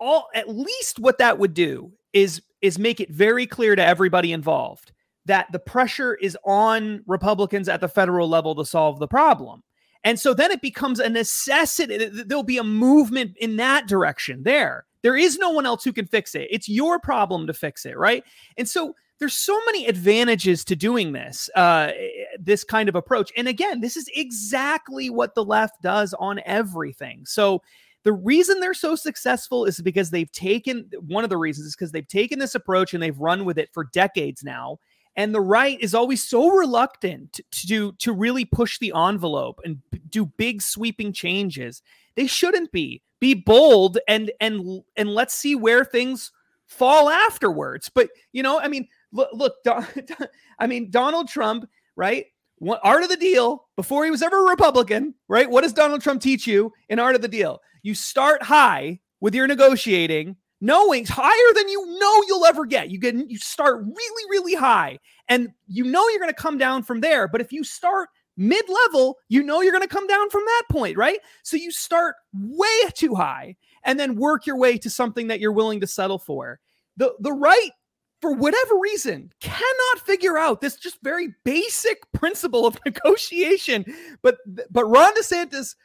All at least what that would do is is make it very clear to everybody involved that the pressure is on Republicans at the federal level to solve the problem. And so then it becomes a necessity. There'll be a movement in that direction there. There is no one else who can fix it. It's your problem to fix it, right? And so there's so many advantages to doing this, uh, this kind of approach. And again, this is exactly what the left does on everything. So the reason they're so successful is because they've taken one of the reasons is because they've taken this approach and they've run with it for decades now and the right is always so reluctant to, to to really push the envelope and do big sweeping changes. They shouldn't be. Be bold and and and let's see where things fall afterwards. But you know i mean look, look i mean donald trump right? What, art of the deal before he was ever a republican right? What does donald trump teach you in art of the deal? You start high with your negotiating knowing higher than you know you'll ever get. You get you start really really high and you know you're going to come down from there, but if you start mid-level, you know you're going to come down from that point, right? So you start way too high and then work your way to something that you're willing to settle for. The the right for whatever reason cannot figure out this just very basic principle of negotiation, but but Ron DeSantis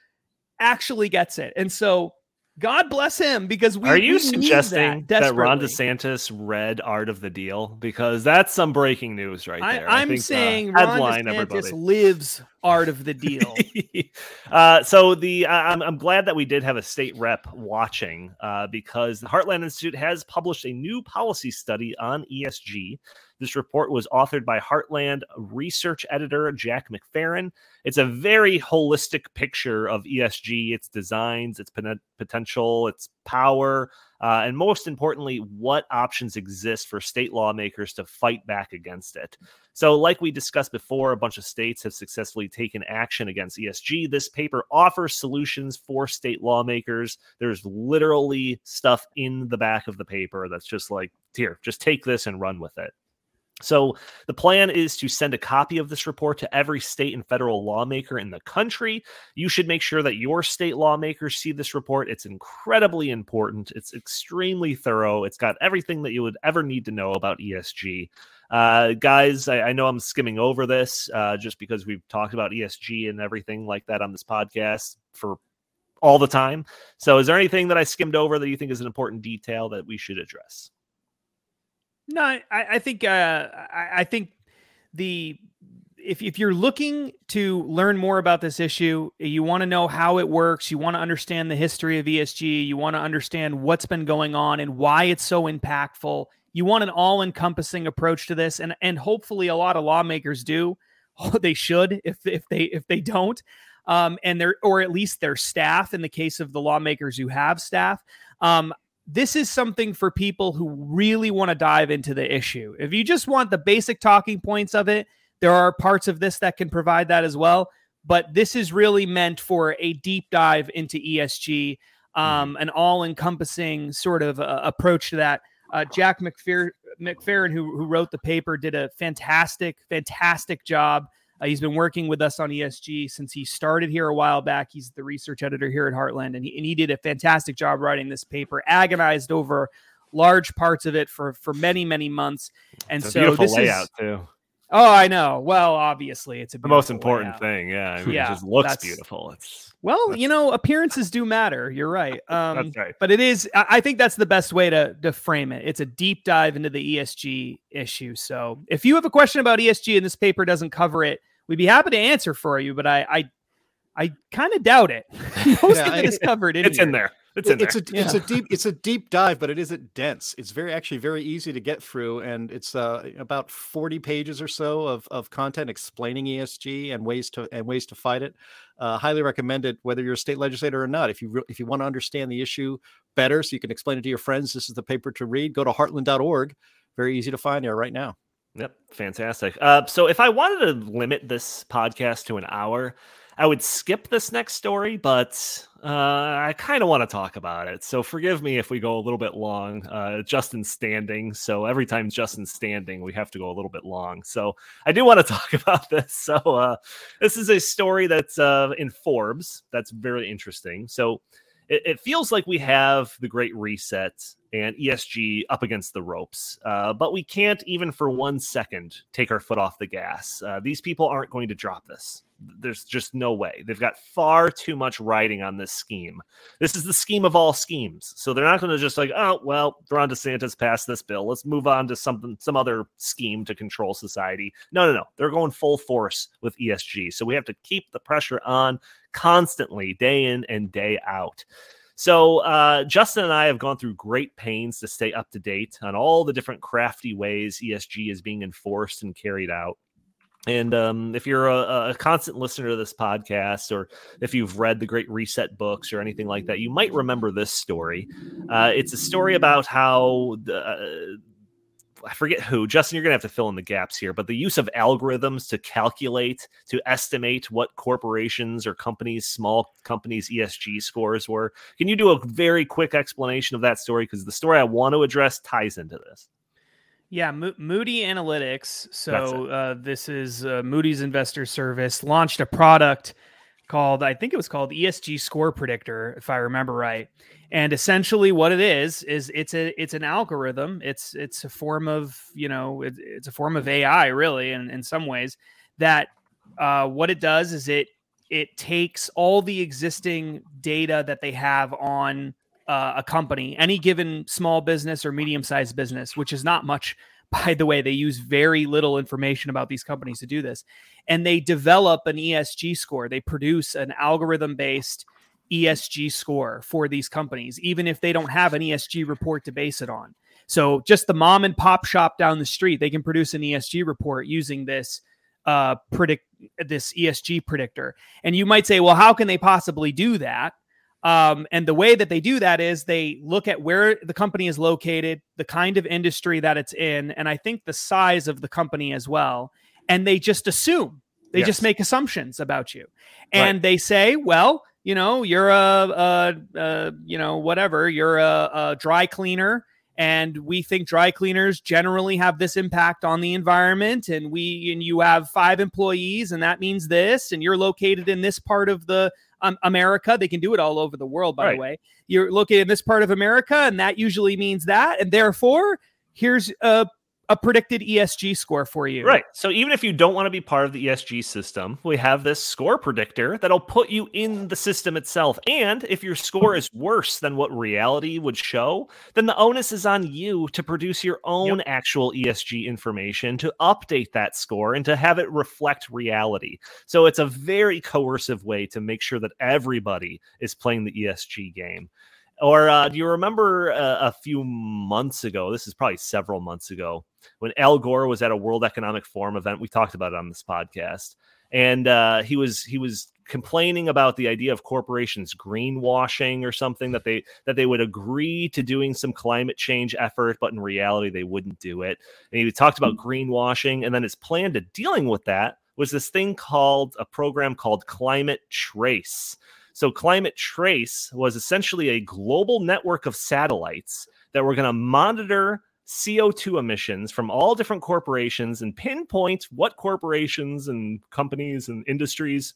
actually gets it. And so God bless him because we are you we suggesting that, that, Ron. DeSantis read Art of the Deal? Because that's some breaking news right there. I, I'm think, uh, saying Ron headline DeSantis everybody. lives art of the deal. uh, so the uh, I'm, I'm glad that we did have a state rep watching uh, because the Heartland Institute has published a new policy study on ESG. This report was authored by Heartland research editor Jack McPherrin. It's a very holistic picture of ESG, its designs, its potential, its power, uh, and most importantly, what options exist for state lawmakers to fight back against it. So, like we discussed before, a bunch of states have successfully taken action against ESG. This paper offers solutions for state lawmakers. There's literally stuff in the back of the paper that's just like, here, just take this and run with it. So, the plan is to send a copy of this report to every state and federal lawmaker in the country. You should make sure that your state lawmakers see this report. It's incredibly important, it's extremely thorough. It's got everything that you would ever need to know about ESG. Uh, guys, I, I know I'm skimming over this uh, just because we've talked about ESG and everything like that on this podcast for all the time. So, is there anything that I skimmed over that you think is an important detail that we should address? No, I, I think uh, I, I think the if if you're looking to learn more about this issue, you want to know how it works, you want to understand the history of ESG, you want to understand what's been going on and why it's so impactful. You want an all-encompassing approach to this, and and hopefully a lot of lawmakers do. Oh, they should if if they if they don't, um, and their or at least their staff. In the case of the lawmakers who have staff, um, this is something for people who really want to dive into the issue. If you just want the basic talking points of it, there are parts of this that can provide that as well. But this is really meant for a deep dive into ESG, um, an all encompassing sort of uh, approach to that. Uh, Jack McFer- McPherrin, who, who wrote the paper, did a fantastic, fantastic job. Uh, he's been working with us on ESG since he started here a while back. He's the research editor here at Heartland, and he, and he did a fantastic job writing this paper. Agonized over large parts of it for for many many months, and It's a so beautiful this layout is. too. Oh, I know. Well, obviously, it's a The most important layout. thing, yeah. I mean, Yeah, it just looks beautiful. It's Well, you know, appearances do matter. You're right. Um, that's right. but it is. I I think that's the best way to to frame it. It's a deep dive into the ESG issue. So, if you have a question about ESG and this paper doesn't cover it, we'd be happy to answer for you. But I, I, I kind of doubt it. Most Yeah, of it I- is covered in It's in there. It's in it's there. a it's a deep it's a deep dive, but it isn't dense. It's very actually very easy to get through, and it's uh, about forty pages or so of, of content explaining ESG and ways to and ways to fight it. Uh, highly recommend it, whether you're a state legislator or not. If you re- if you want to understand the issue better, so you can explain it to your friends, this is the paper to read. Go to heartland.org. Very easy to find there right now. Yep, fantastic. Uh, so if I wanted to limit this podcast to an hour, I would skip this next story, but uh, I kind of want to talk about it. So forgive me if we go a little bit long. Uh, Justin's standing, so every time Justin's standing, we have to go a little bit long. So I do want to talk about this. So uh, this is a story that's uh, in Forbes. That's very interesting. So it, it feels like we have the Great Reset and ESG up against the ropes, uh, but we can't even for one second take our foot off the gas. Uh, these people aren't going to drop this. There's just no way. They've got far too much riding on this scheme. This is the scheme of all schemes. So they're not going to just like, oh well, Ron DeSantis passed this bill. Let's move on to something, some other scheme to control society. No, no, no. They're going full force with ESG. So we have to keep the pressure on constantly, day in and day out. So, uh, Justin and I have gone through great pains to stay up to date on all the different crafty ways ESG is being enforced and carried out. And um, if you're a, a constant listener to this podcast, or if you've read the Great Reset books or anything like that, you might remember this story. Uh, it's a story about how the, uh, I forget who. Justin, you're gonna have to fill in the gaps here, but the use of algorithms to calculate, to estimate what corporations or companies, small companies' ESG scores were. Can you do a very quick explanation of that story? Because the story I want to address ties into this. Yeah, Mo- Moody Analytics. So uh, this is uh, Moody's Investor Service launched a product called I think it was called ESG Score Predictor, if I remember right. And essentially, what it is is it's a it's an algorithm. It's it's a form of you know it, it's a form of AI really, in in some ways. That uh, what it does is it it takes all the existing data that they have on uh, a company, any given small business or medium sized business, which is not much, by the way. They use very little information about these companies to do this. And they develop an ESG score. They produce an algorithm based ESG score for these companies, even if they don't have an ESG report to base it on. So just the mom and pop shop down the street, they can produce an ESG report using this uh, predict this ESG predictor. And you might say, well, how can they possibly do that? Um, and the way that they do that is they look at where the company is located, the kind of industry that it's in, and I think the size of the company as well. And they just assume, they yes. just make assumptions about you. And right. they say, well, you know, you're a, a, a you know, whatever, you're a, a dry cleaner and we think dry cleaners generally have this impact on the environment and we and you have five employees and that means this and you're located in this part of the um, america they can do it all over the world by right. the way you're located in this part of america and that usually means that and therefore here's a a predicted ESG score for you. Right. So even if you don't want to be part of the ESG system, we have this score predictor that'll put you in the system itself. And if your score is worse than what reality would show, then the onus is on you to produce your own yep. actual ESG information to update that score and to have it reflect reality. So it's a very coercive way to make sure that everybody is playing the ESG game. Or uh, do you remember uh, a few months ago? This is probably several months ago when Al Gore was at a World Economic Forum event. We talked about it on this podcast, and uh, he was he was complaining about the idea of corporations greenwashing or something that they that they would agree to doing some climate change effort, but in reality they wouldn't do it. And he talked about mm. greenwashing, and then his plan to dealing with that was this thing called a program called Climate Trace so, Climate Trace was essentially a global network of satellites that were going to monitor CO2 emissions from all different corporations and pinpoint what corporations and companies and industries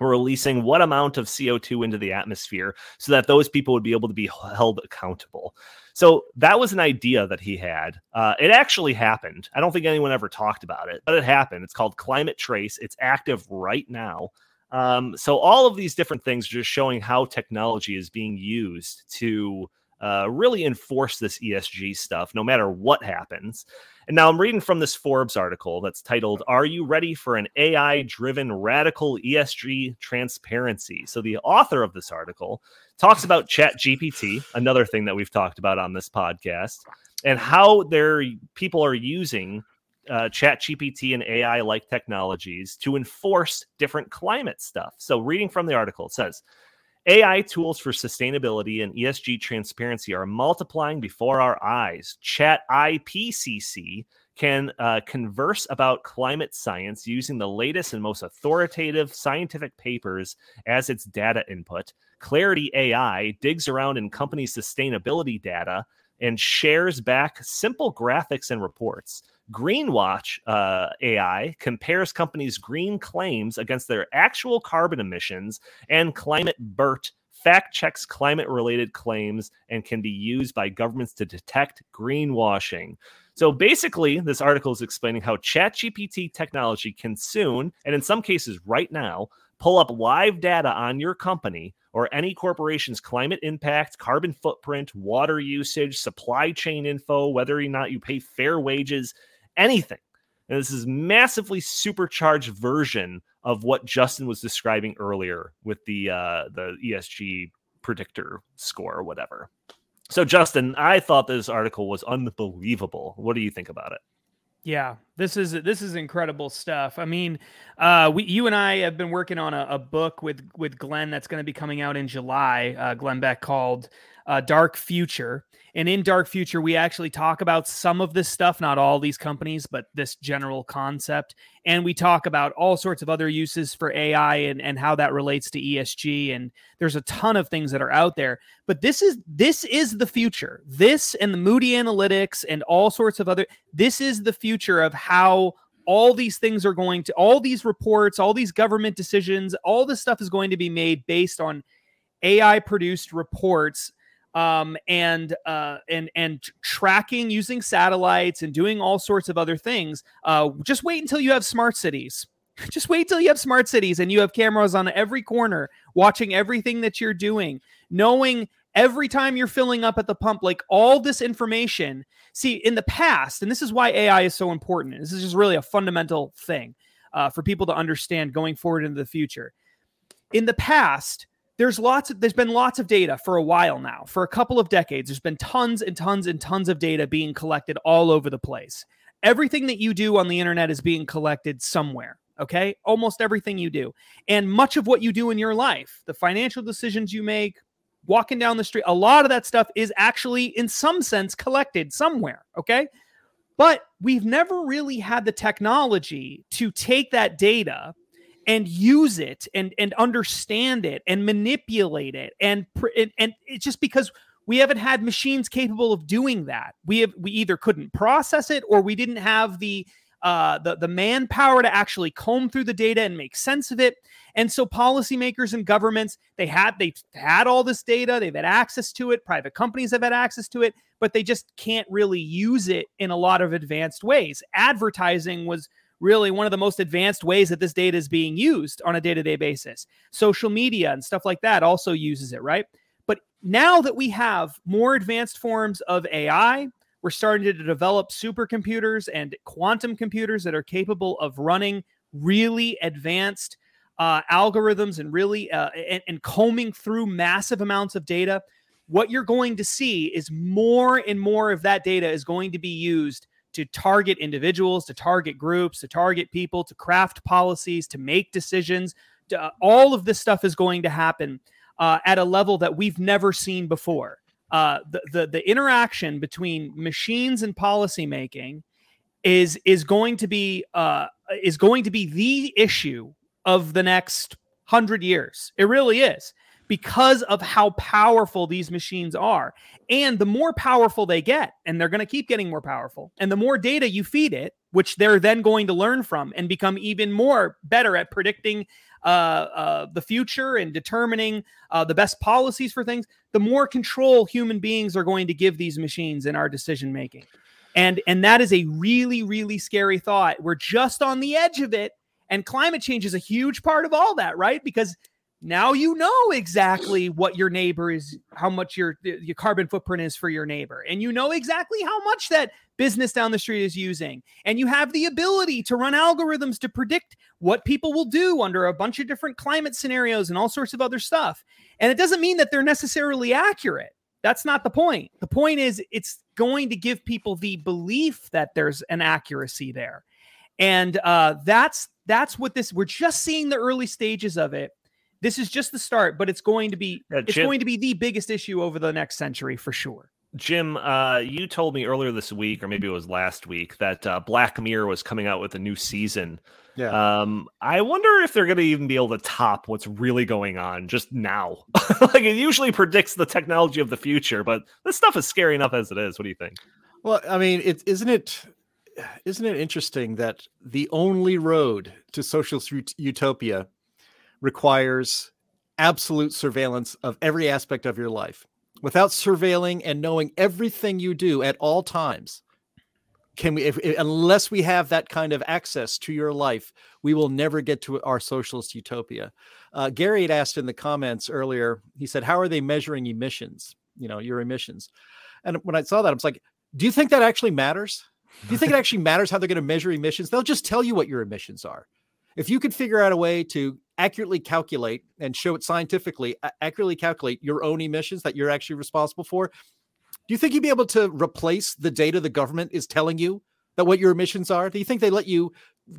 were releasing what amount of CO2 into the atmosphere so that those people would be able to be held accountable. So that was an idea that he had. Uh, it actually happened. I don't think anyone ever talked about it, but it happened. It's called Climate Trace. It's active right now. Um, so all of these different things are just showing how technology is being used to uh, really enforce this ESG stuff, no matter what happens. And now I'm reading from this Forbes article that's titled, Are You Ready for an AI Driven Radical ESG Transparency? So the author of this article talks about Chat GPT, another thing that we've talked about on this podcast, and how their people are using uh, chat gpt and ai like technologies to enforce different climate stuff. So reading from the article it says ai tools for sustainability and esg transparency are multiplying before our eyes. Chat ipcc can uh, converse about climate science using the latest and most authoritative scientific papers as its data input. Clarity ai digs around in company sustainability data and shares back simple graphics and reports Greenwatch uh, AI compares companies' green claims against their actual carbon emissions, and Climate BERT fact checks climate related claims and can be used by governments to detect greenwashing. So basically, this article is explaining how ChatGPT technology can soon, and in some cases right now, pull up live data on your company or any corporation's climate impact, carbon footprint, water usage, supply chain info, whether or not you pay fair wages, anything. And this is massively supercharged version of what Justin was describing earlier with the uh, the ESG predictor score or whatever. So, Justin, I thought this article was unbelievable. What do you think about it? Yeah, this is this is incredible stuff. I mean, uh, we you and I have been working on a, a book with with Glenn that's going to be coming out in July. Uh, Glenn Beck called uh, Dark Future, and in Dark Future, we actually talk about some of this stuff, not all these companies, but this general concept. And we talk about all sorts of other uses for AI and, and how that relates to ESG. And there's a ton of things that are out there. But this is this is the future. This and the Moody Analytics and all sorts of other this is the future of how all these things are going to all these reports, all these government decisions, all this stuff is going to be made based on AI produced reports um, and uh, and and tracking using satellites and doing all sorts of other things. Uh, just wait until you have smart cities. Just wait till you have smart cities and you have cameras on every corner watching everything that you're doing, knowing every time you're filling up at the pump, like all this information. See, in the past, and this is why AI is so important. This is just really a fundamental thing uh, for people to understand going forward into the future. In the past, there's lots of there's been lots of data for a while now. For a couple of decades there's been tons and tons and tons of data being collected all over the place. Everything that you do on the internet is being collected somewhere okay? Almost everything you do. And much of what you do in your life the financial decisions you make walking down the street a lot of that stuff is actually in some sense collected somewhere okay? But we've never really had the technology to take that data and use it and and understand it and manipulate it and and, and it's just because we haven't had machines capable of doing that we have we either couldn't process it or we didn't have the uh, the the manpower to actually comb through the data and make sense of it. And so policymakers and governments they had they had all this data, they've had access to it. Private companies have had access to it, but they just can't really use it in a lot of advanced ways. Advertising was really one of the most advanced ways that this data is being used on a day to day basis. Social media and stuff like that also uses it, right? But now that we have more advanced forms of AI, we're starting to develop supercomputers and quantum computers that are capable of running really advanced uh, algorithms and really uh, and, and combing through massive amounts of data. What you're going to see is more and more of that data is going to be used to target individuals, to target groups, to target people, to craft policies, to make decisions. To, uh, all of this stuff is going to happen uh, at a level that we've never seen before. Uh, the, the the interaction between machines and policymaking is is going to be uh, is going to be the issue of the next hundred years. It really is because of how powerful these machines are. And the more powerful they get, and they're going to keep getting more powerful, and the more data you feed it, which they're then going to learn from and become even more better at predicting uh, uh, the future and determining uh, the best policies for things, the more control human beings are going to give these machines in our decision making. And, and that is a really, really scary thought. We're just on the edge of it. And climate change is a huge part of all that, right? Because now you know exactly what your neighbor is how much your your carbon footprint is for your neighbor. And you know exactly how much that business down the street is using. And you have the ability to run algorithms to predict what people will do under a bunch of different climate scenarios and all sorts of other stuff. And it doesn't mean that they're necessarily accurate. That's not the point. The point is it's going to give people the belief that there's an accuracy there. And uh, that's that's what this we're just seeing the early stages of it this is just the start, but it's going to be yeah, Jim, it's going to be the biggest issue over the next century for sure. Jim, uh, you told me earlier this week, or maybe it was last week, that uh, Black Mirror was coming out with a new season. Yeah. Um, I wonder if they're going to even be able to top what's really going on just now. like it usually predicts the technology of the future, but this stuff is scary enough as it is. What do you think? Well, I mean, it isn't it isn't it interesting that the only road to social utopia requires absolute surveillance of every aspect of your life. Without surveilling and knowing everything you do at all times, can we if, unless we have that kind of access to your life we will never get to our socialist utopia. Uh, gary had asked in the comments earlier he said how are they measuring emissions you know your emissions? And when i saw that i was like do you think that actually matters? Do you think it actually matters how they're going to measure emissions? They'll just tell you what your emissions are if you could figure out a way to accurately calculate and show it scientifically, accurately calculate your own emissions that you're actually responsible for, do you think you'd be able to replace the data the government is telling you that what your emissions are? Do you think they let you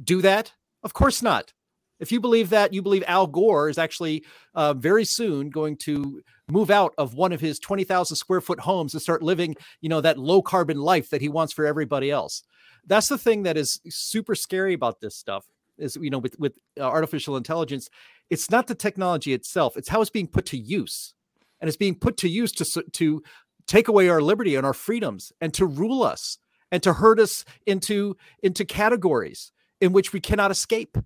do that? Of course not. If you believe that, you believe Al Gore is actually uh, very soon going to move out of one of his 20,000 square foot homes and start living, you know, that low carbon life that he wants for everybody else. That's the thing that is super scary about this stuff is you know with with uh, artificial intelligence it's not the technology itself it's how it's being put to use. And it's being put to use to to take away our liberty and our freedoms and to rule us and to herd us into into categories in which we cannot escape.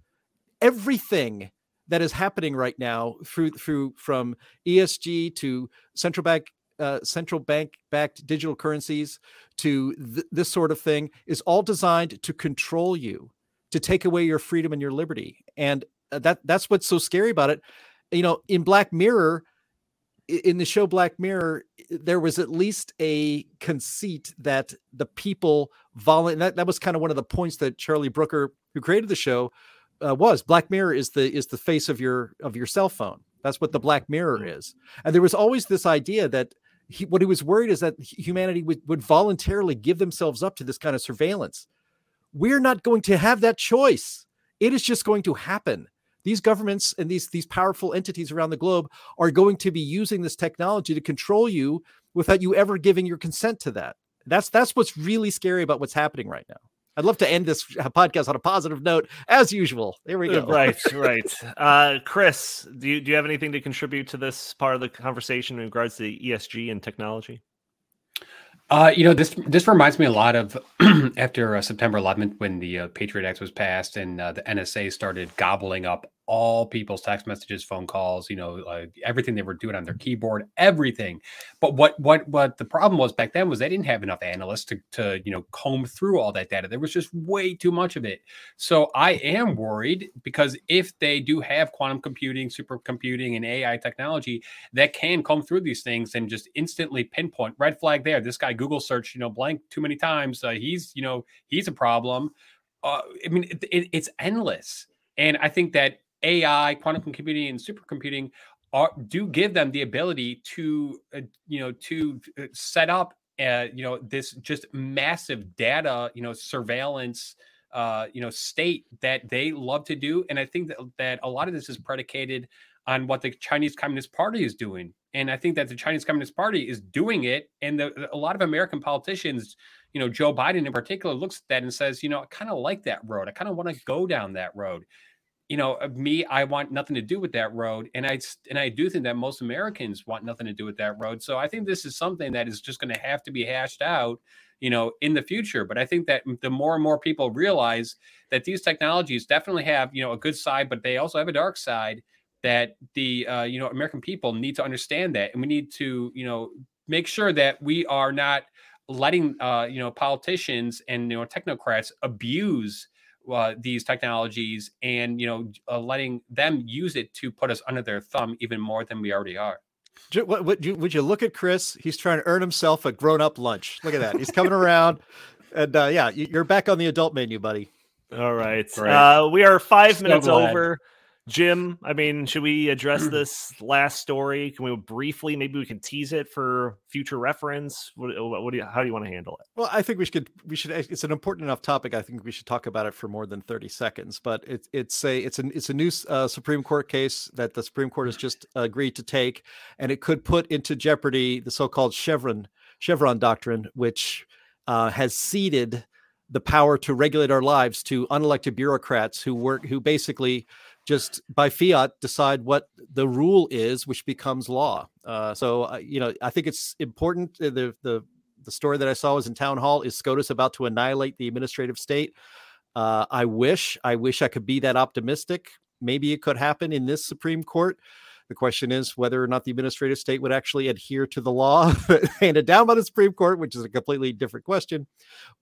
Everything that is happening right now through through from ESG to central bank uh, central bank backed digital currencies to th- this sort of thing is all designed to control you to take away your freedom and your liberty. And uh, that that's what's so scary about it. You know, in Black Mirror, in the show Black Mirror, there was at least a conceit that the people volunteer. That, that was kind of one of the points that Charlie Brooker, who created the show, uh, was. Black Mirror is the is the face of your of your cell phone. That's what the Black Mirror mm. is. And there was always this idea that he, what he was worried is that humanity would, would voluntarily give themselves up to this kind of surveillance. We're not going to have that choice. It is just going to happen these governments and these these powerful entities around the globe are going to be using this technology to control you without you ever giving your consent to that that's that's what's really scary about what's happening right now I'd love to end this podcast on a positive note, as usual. There we go. Right, right. Uh, Chris, do you do you have anything to contribute to this part of the conversation in regards to ESG and technology? Uh, you know, this this reminds me a lot of after uh, September 11th when the uh, Patriot Act was passed and uh, the NSA started gobbling up all people's text messages, phone calls, you know, uh, everything they were doing on their keyboard, everything. But what what what the problem was back then was they didn't have enough analysts to to you know comb through all that data. There was just way too much of it. So I am worried because if they do have quantum computing, supercomputing, and AI technology that can comb through these things and just instantly pinpoint red flag there. This guy Google search, you know, blank too many times. Uh, he's you know he's a problem. Uh, I mean, it, it, it's endless. And I think that AI, quantum computing, and supercomputing are do give them the ability to uh, you know to uh, set up uh, you know this just massive data you know surveillance uh, you know state that they love to do, and I think that that a lot of this is predicated on what the Chinese Communist Party is doing, and I think that the Chinese Communist Party is doing it, and the, a lot of American politicians you know, Joe Biden in particular looks at that and says, you know, I kind of like that road. I kind of want to go down that road you know, me, I want nothing to do with that road, and I and I do think that most Americans want nothing to do with that road. So I think this is something that is just going to have to be hashed out, you know, in the future. But I think that the more and more people realize that these technologies definitely have, you know, a good side, but they also have a dark side. That the uh, you know American people need to understand that, and we need to you know make sure that we are not letting uh, you know politicians and you know technocrats abuse uh, these technologies and you know uh, letting them use it to put us under their thumb even more than we already are. What, what, you, would you look at Chris? He's trying to earn himself a grown-up lunch. Look at that. He's coming around, and uh, yeah, you're back on the adult menu, buddy. All right. right. Uh, we are five so minutes glad. over. Jim, I mean, should we address this last story? Can we briefly, maybe we can tease it for future reference? What, what do you, how do you want to handle it? Well, I think we should, we should, it's an important enough topic. I think we should talk about it for more than 30 seconds, but it's, it's a, it's an, it's a new uh, Supreme Court case that the Supreme Court has just agreed to take, and it could put into jeopardy the so-called Chevron, Chevron doctrine, which uh, has ceded the power to regulate our lives to unelected bureaucrats who work, who basically just by fiat decide what the rule is, which becomes law. Uh, so uh, you know, I think it's important. Uh, the the the story that I saw was in town hall. Is SCOTUS about to annihilate the administrative state? Uh, I wish, I wish I could be that optimistic. Maybe it could happen in this Supreme Court. The question is whether or not the administrative state would actually adhere to the law handed down by the Supreme Court, which is a completely different question.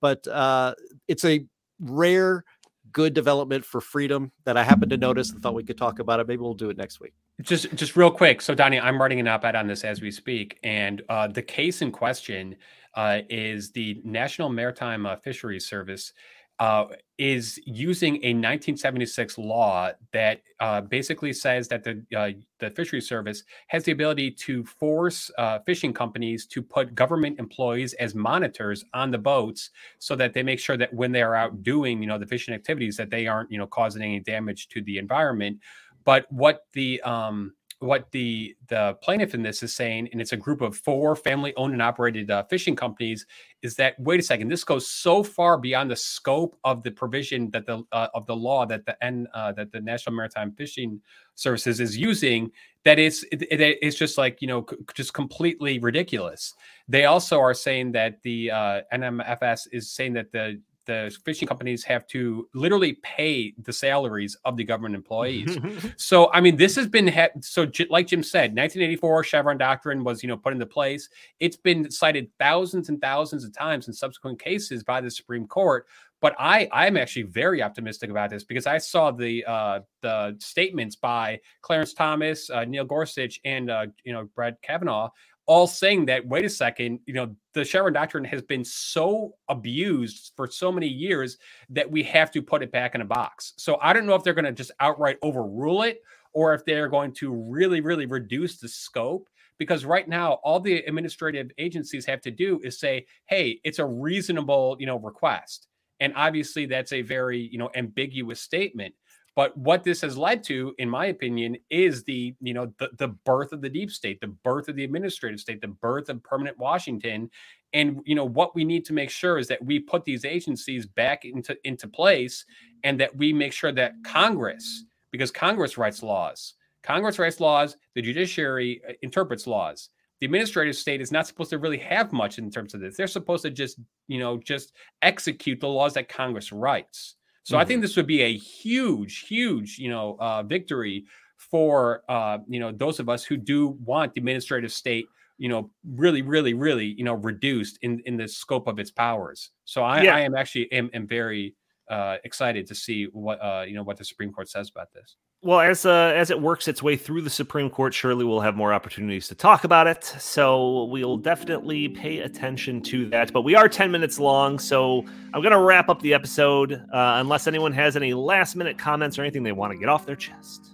But uh, it's a rare good development for freedom that I happened to notice and thought we could talk about it. Maybe we'll do it next week. Just just real quick. So Donnie, I'm writing an op-ed on this as we speak, and uh, the case in question uh, is the National Maritime uh, Fisheries Service uh, is using a 1976 law that uh, basically says that the uh, the fishery service has the ability to force uh, fishing companies to put government employees as monitors on the boats, so that they make sure that when they are out doing you know the fishing activities that they aren't you know causing any damage to the environment. But what the um, what the the plaintiff in this is saying, and it's a group of four family-owned and operated uh, fishing companies, is that wait a second, this goes so far beyond the scope of the provision that the uh, of the law that the N uh, that the National Maritime Fishing Services is using that it's it, it, it's just like you know c- just completely ridiculous. They also are saying that the uh, NMFS is saying that the the fishing companies have to literally pay the salaries of the government employees. so, I mean, this has been ha- so. Like Jim said, 1984 Chevron doctrine was you know put into place. It's been cited thousands and thousands of times in subsequent cases by the Supreme Court. But I I'm actually very optimistic about this because I saw the uh, the statements by Clarence Thomas, uh, Neil Gorsuch, and uh, you know Brett Kavanaugh all saying that wait a second you know the chevron doctrine has been so abused for so many years that we have to put it back in a box. So i don't know if they're going to just outright overrule it or if they're going to really really reduce the scope because right now all the administrative agencies have to do is say hey it's a reasonable you know request. And obviously that's a very you know ambiguous statement but what this has led to, in my opinion, is the you know the, the birth of the deep state, the birth of the administrative state, the birth of permanent Washington. And you know what we need to make sure is that we put these agencies back into into place, and that we make sure that Congress, because Congress writes laws, Congress writes laws, the judiciary uh, interprets laws. The administrative state is not supposed to really have much in terms of this. They're supposed to just you know just execute the laws that Congress writes. So mm-hmm. I think mm-hmm. this would be a huge, huge, you know, uh, victory for uh, you know those of us who do want the administrative state, you know, really, really, really, you know, reduced in in the scope of its powers. So I, yeah. I am actually am, am very uh, excited to see what uh, you know what the Supreme Court says about this. Well, as uh, as it works its way through the Supreme Court, surely we'll have more opportunities to talk about it. So we'll definitely pay attention to that. But we are ten minutes long, so I'm going to wrap up the episode. Uh, unless anyone has any last minute comments or anything they want to get off their chest.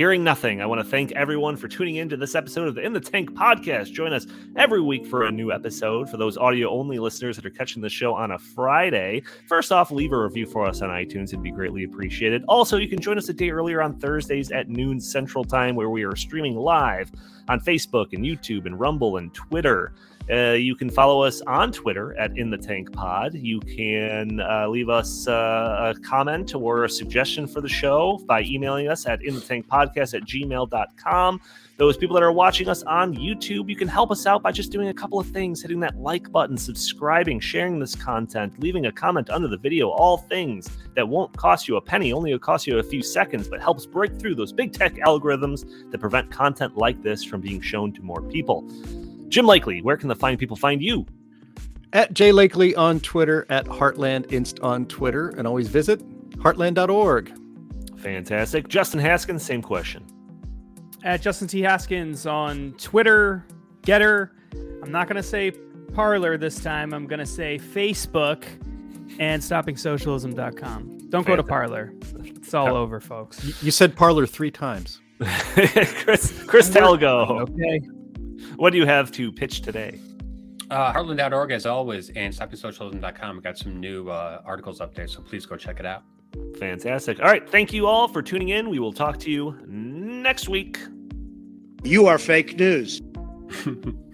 Hearing nothing, I want to thank everyone for tuning in to this episode of the In the Tank podcast. Join us every week for a new episode. For those audio only listeners that are catching the show on a Friday, first off, leave a review for us on iTunes. It'd be greatly appreciated. Also, you can join us a day earlier on Thursdays at noon Central Time, where we are streaming live on Facebook and YouTube and Rumble and Twitter. Uh, you can follow us on Twitter at In the Tank Pod. You can uh, leave us uh, a comment or a suggestion for the show by emailing us at In the Tank Podcast at gmail.com. Those people that are watching us on YouTube, you can help us out by just doing a couple of things hitting that like button, subscribing, sharing this content, leaving a comment under the video. All things that won't cost you a penny, only will cost you a few seconds, but helps break through those big tech algorithms that prevent content like this from being shown to more people. Jim Lakely, where can the fine people find you? At Jay Lakely on Twitter, at Heartland Inst on Twitter, and always visit heartland.org. Fantastic. Justin Haskins, same question. At Justin T. Haskins on Twitter, Gettr. I'm not going to say Parler this time. I'm going to say Facebook and stoppingsocialism.com. Don't go to Parler. It's all over, folks. You said Parler three times. Chris, Chris Talgo. Okay. What do you have to pitch today? Uh, Heartland.org, as always, and stoppingsocialism.com. We got some new uh, articles up there, so please go check it out. Fantastic. All right. Thank you all for tuning in. We will talk to you next week. You are fake news.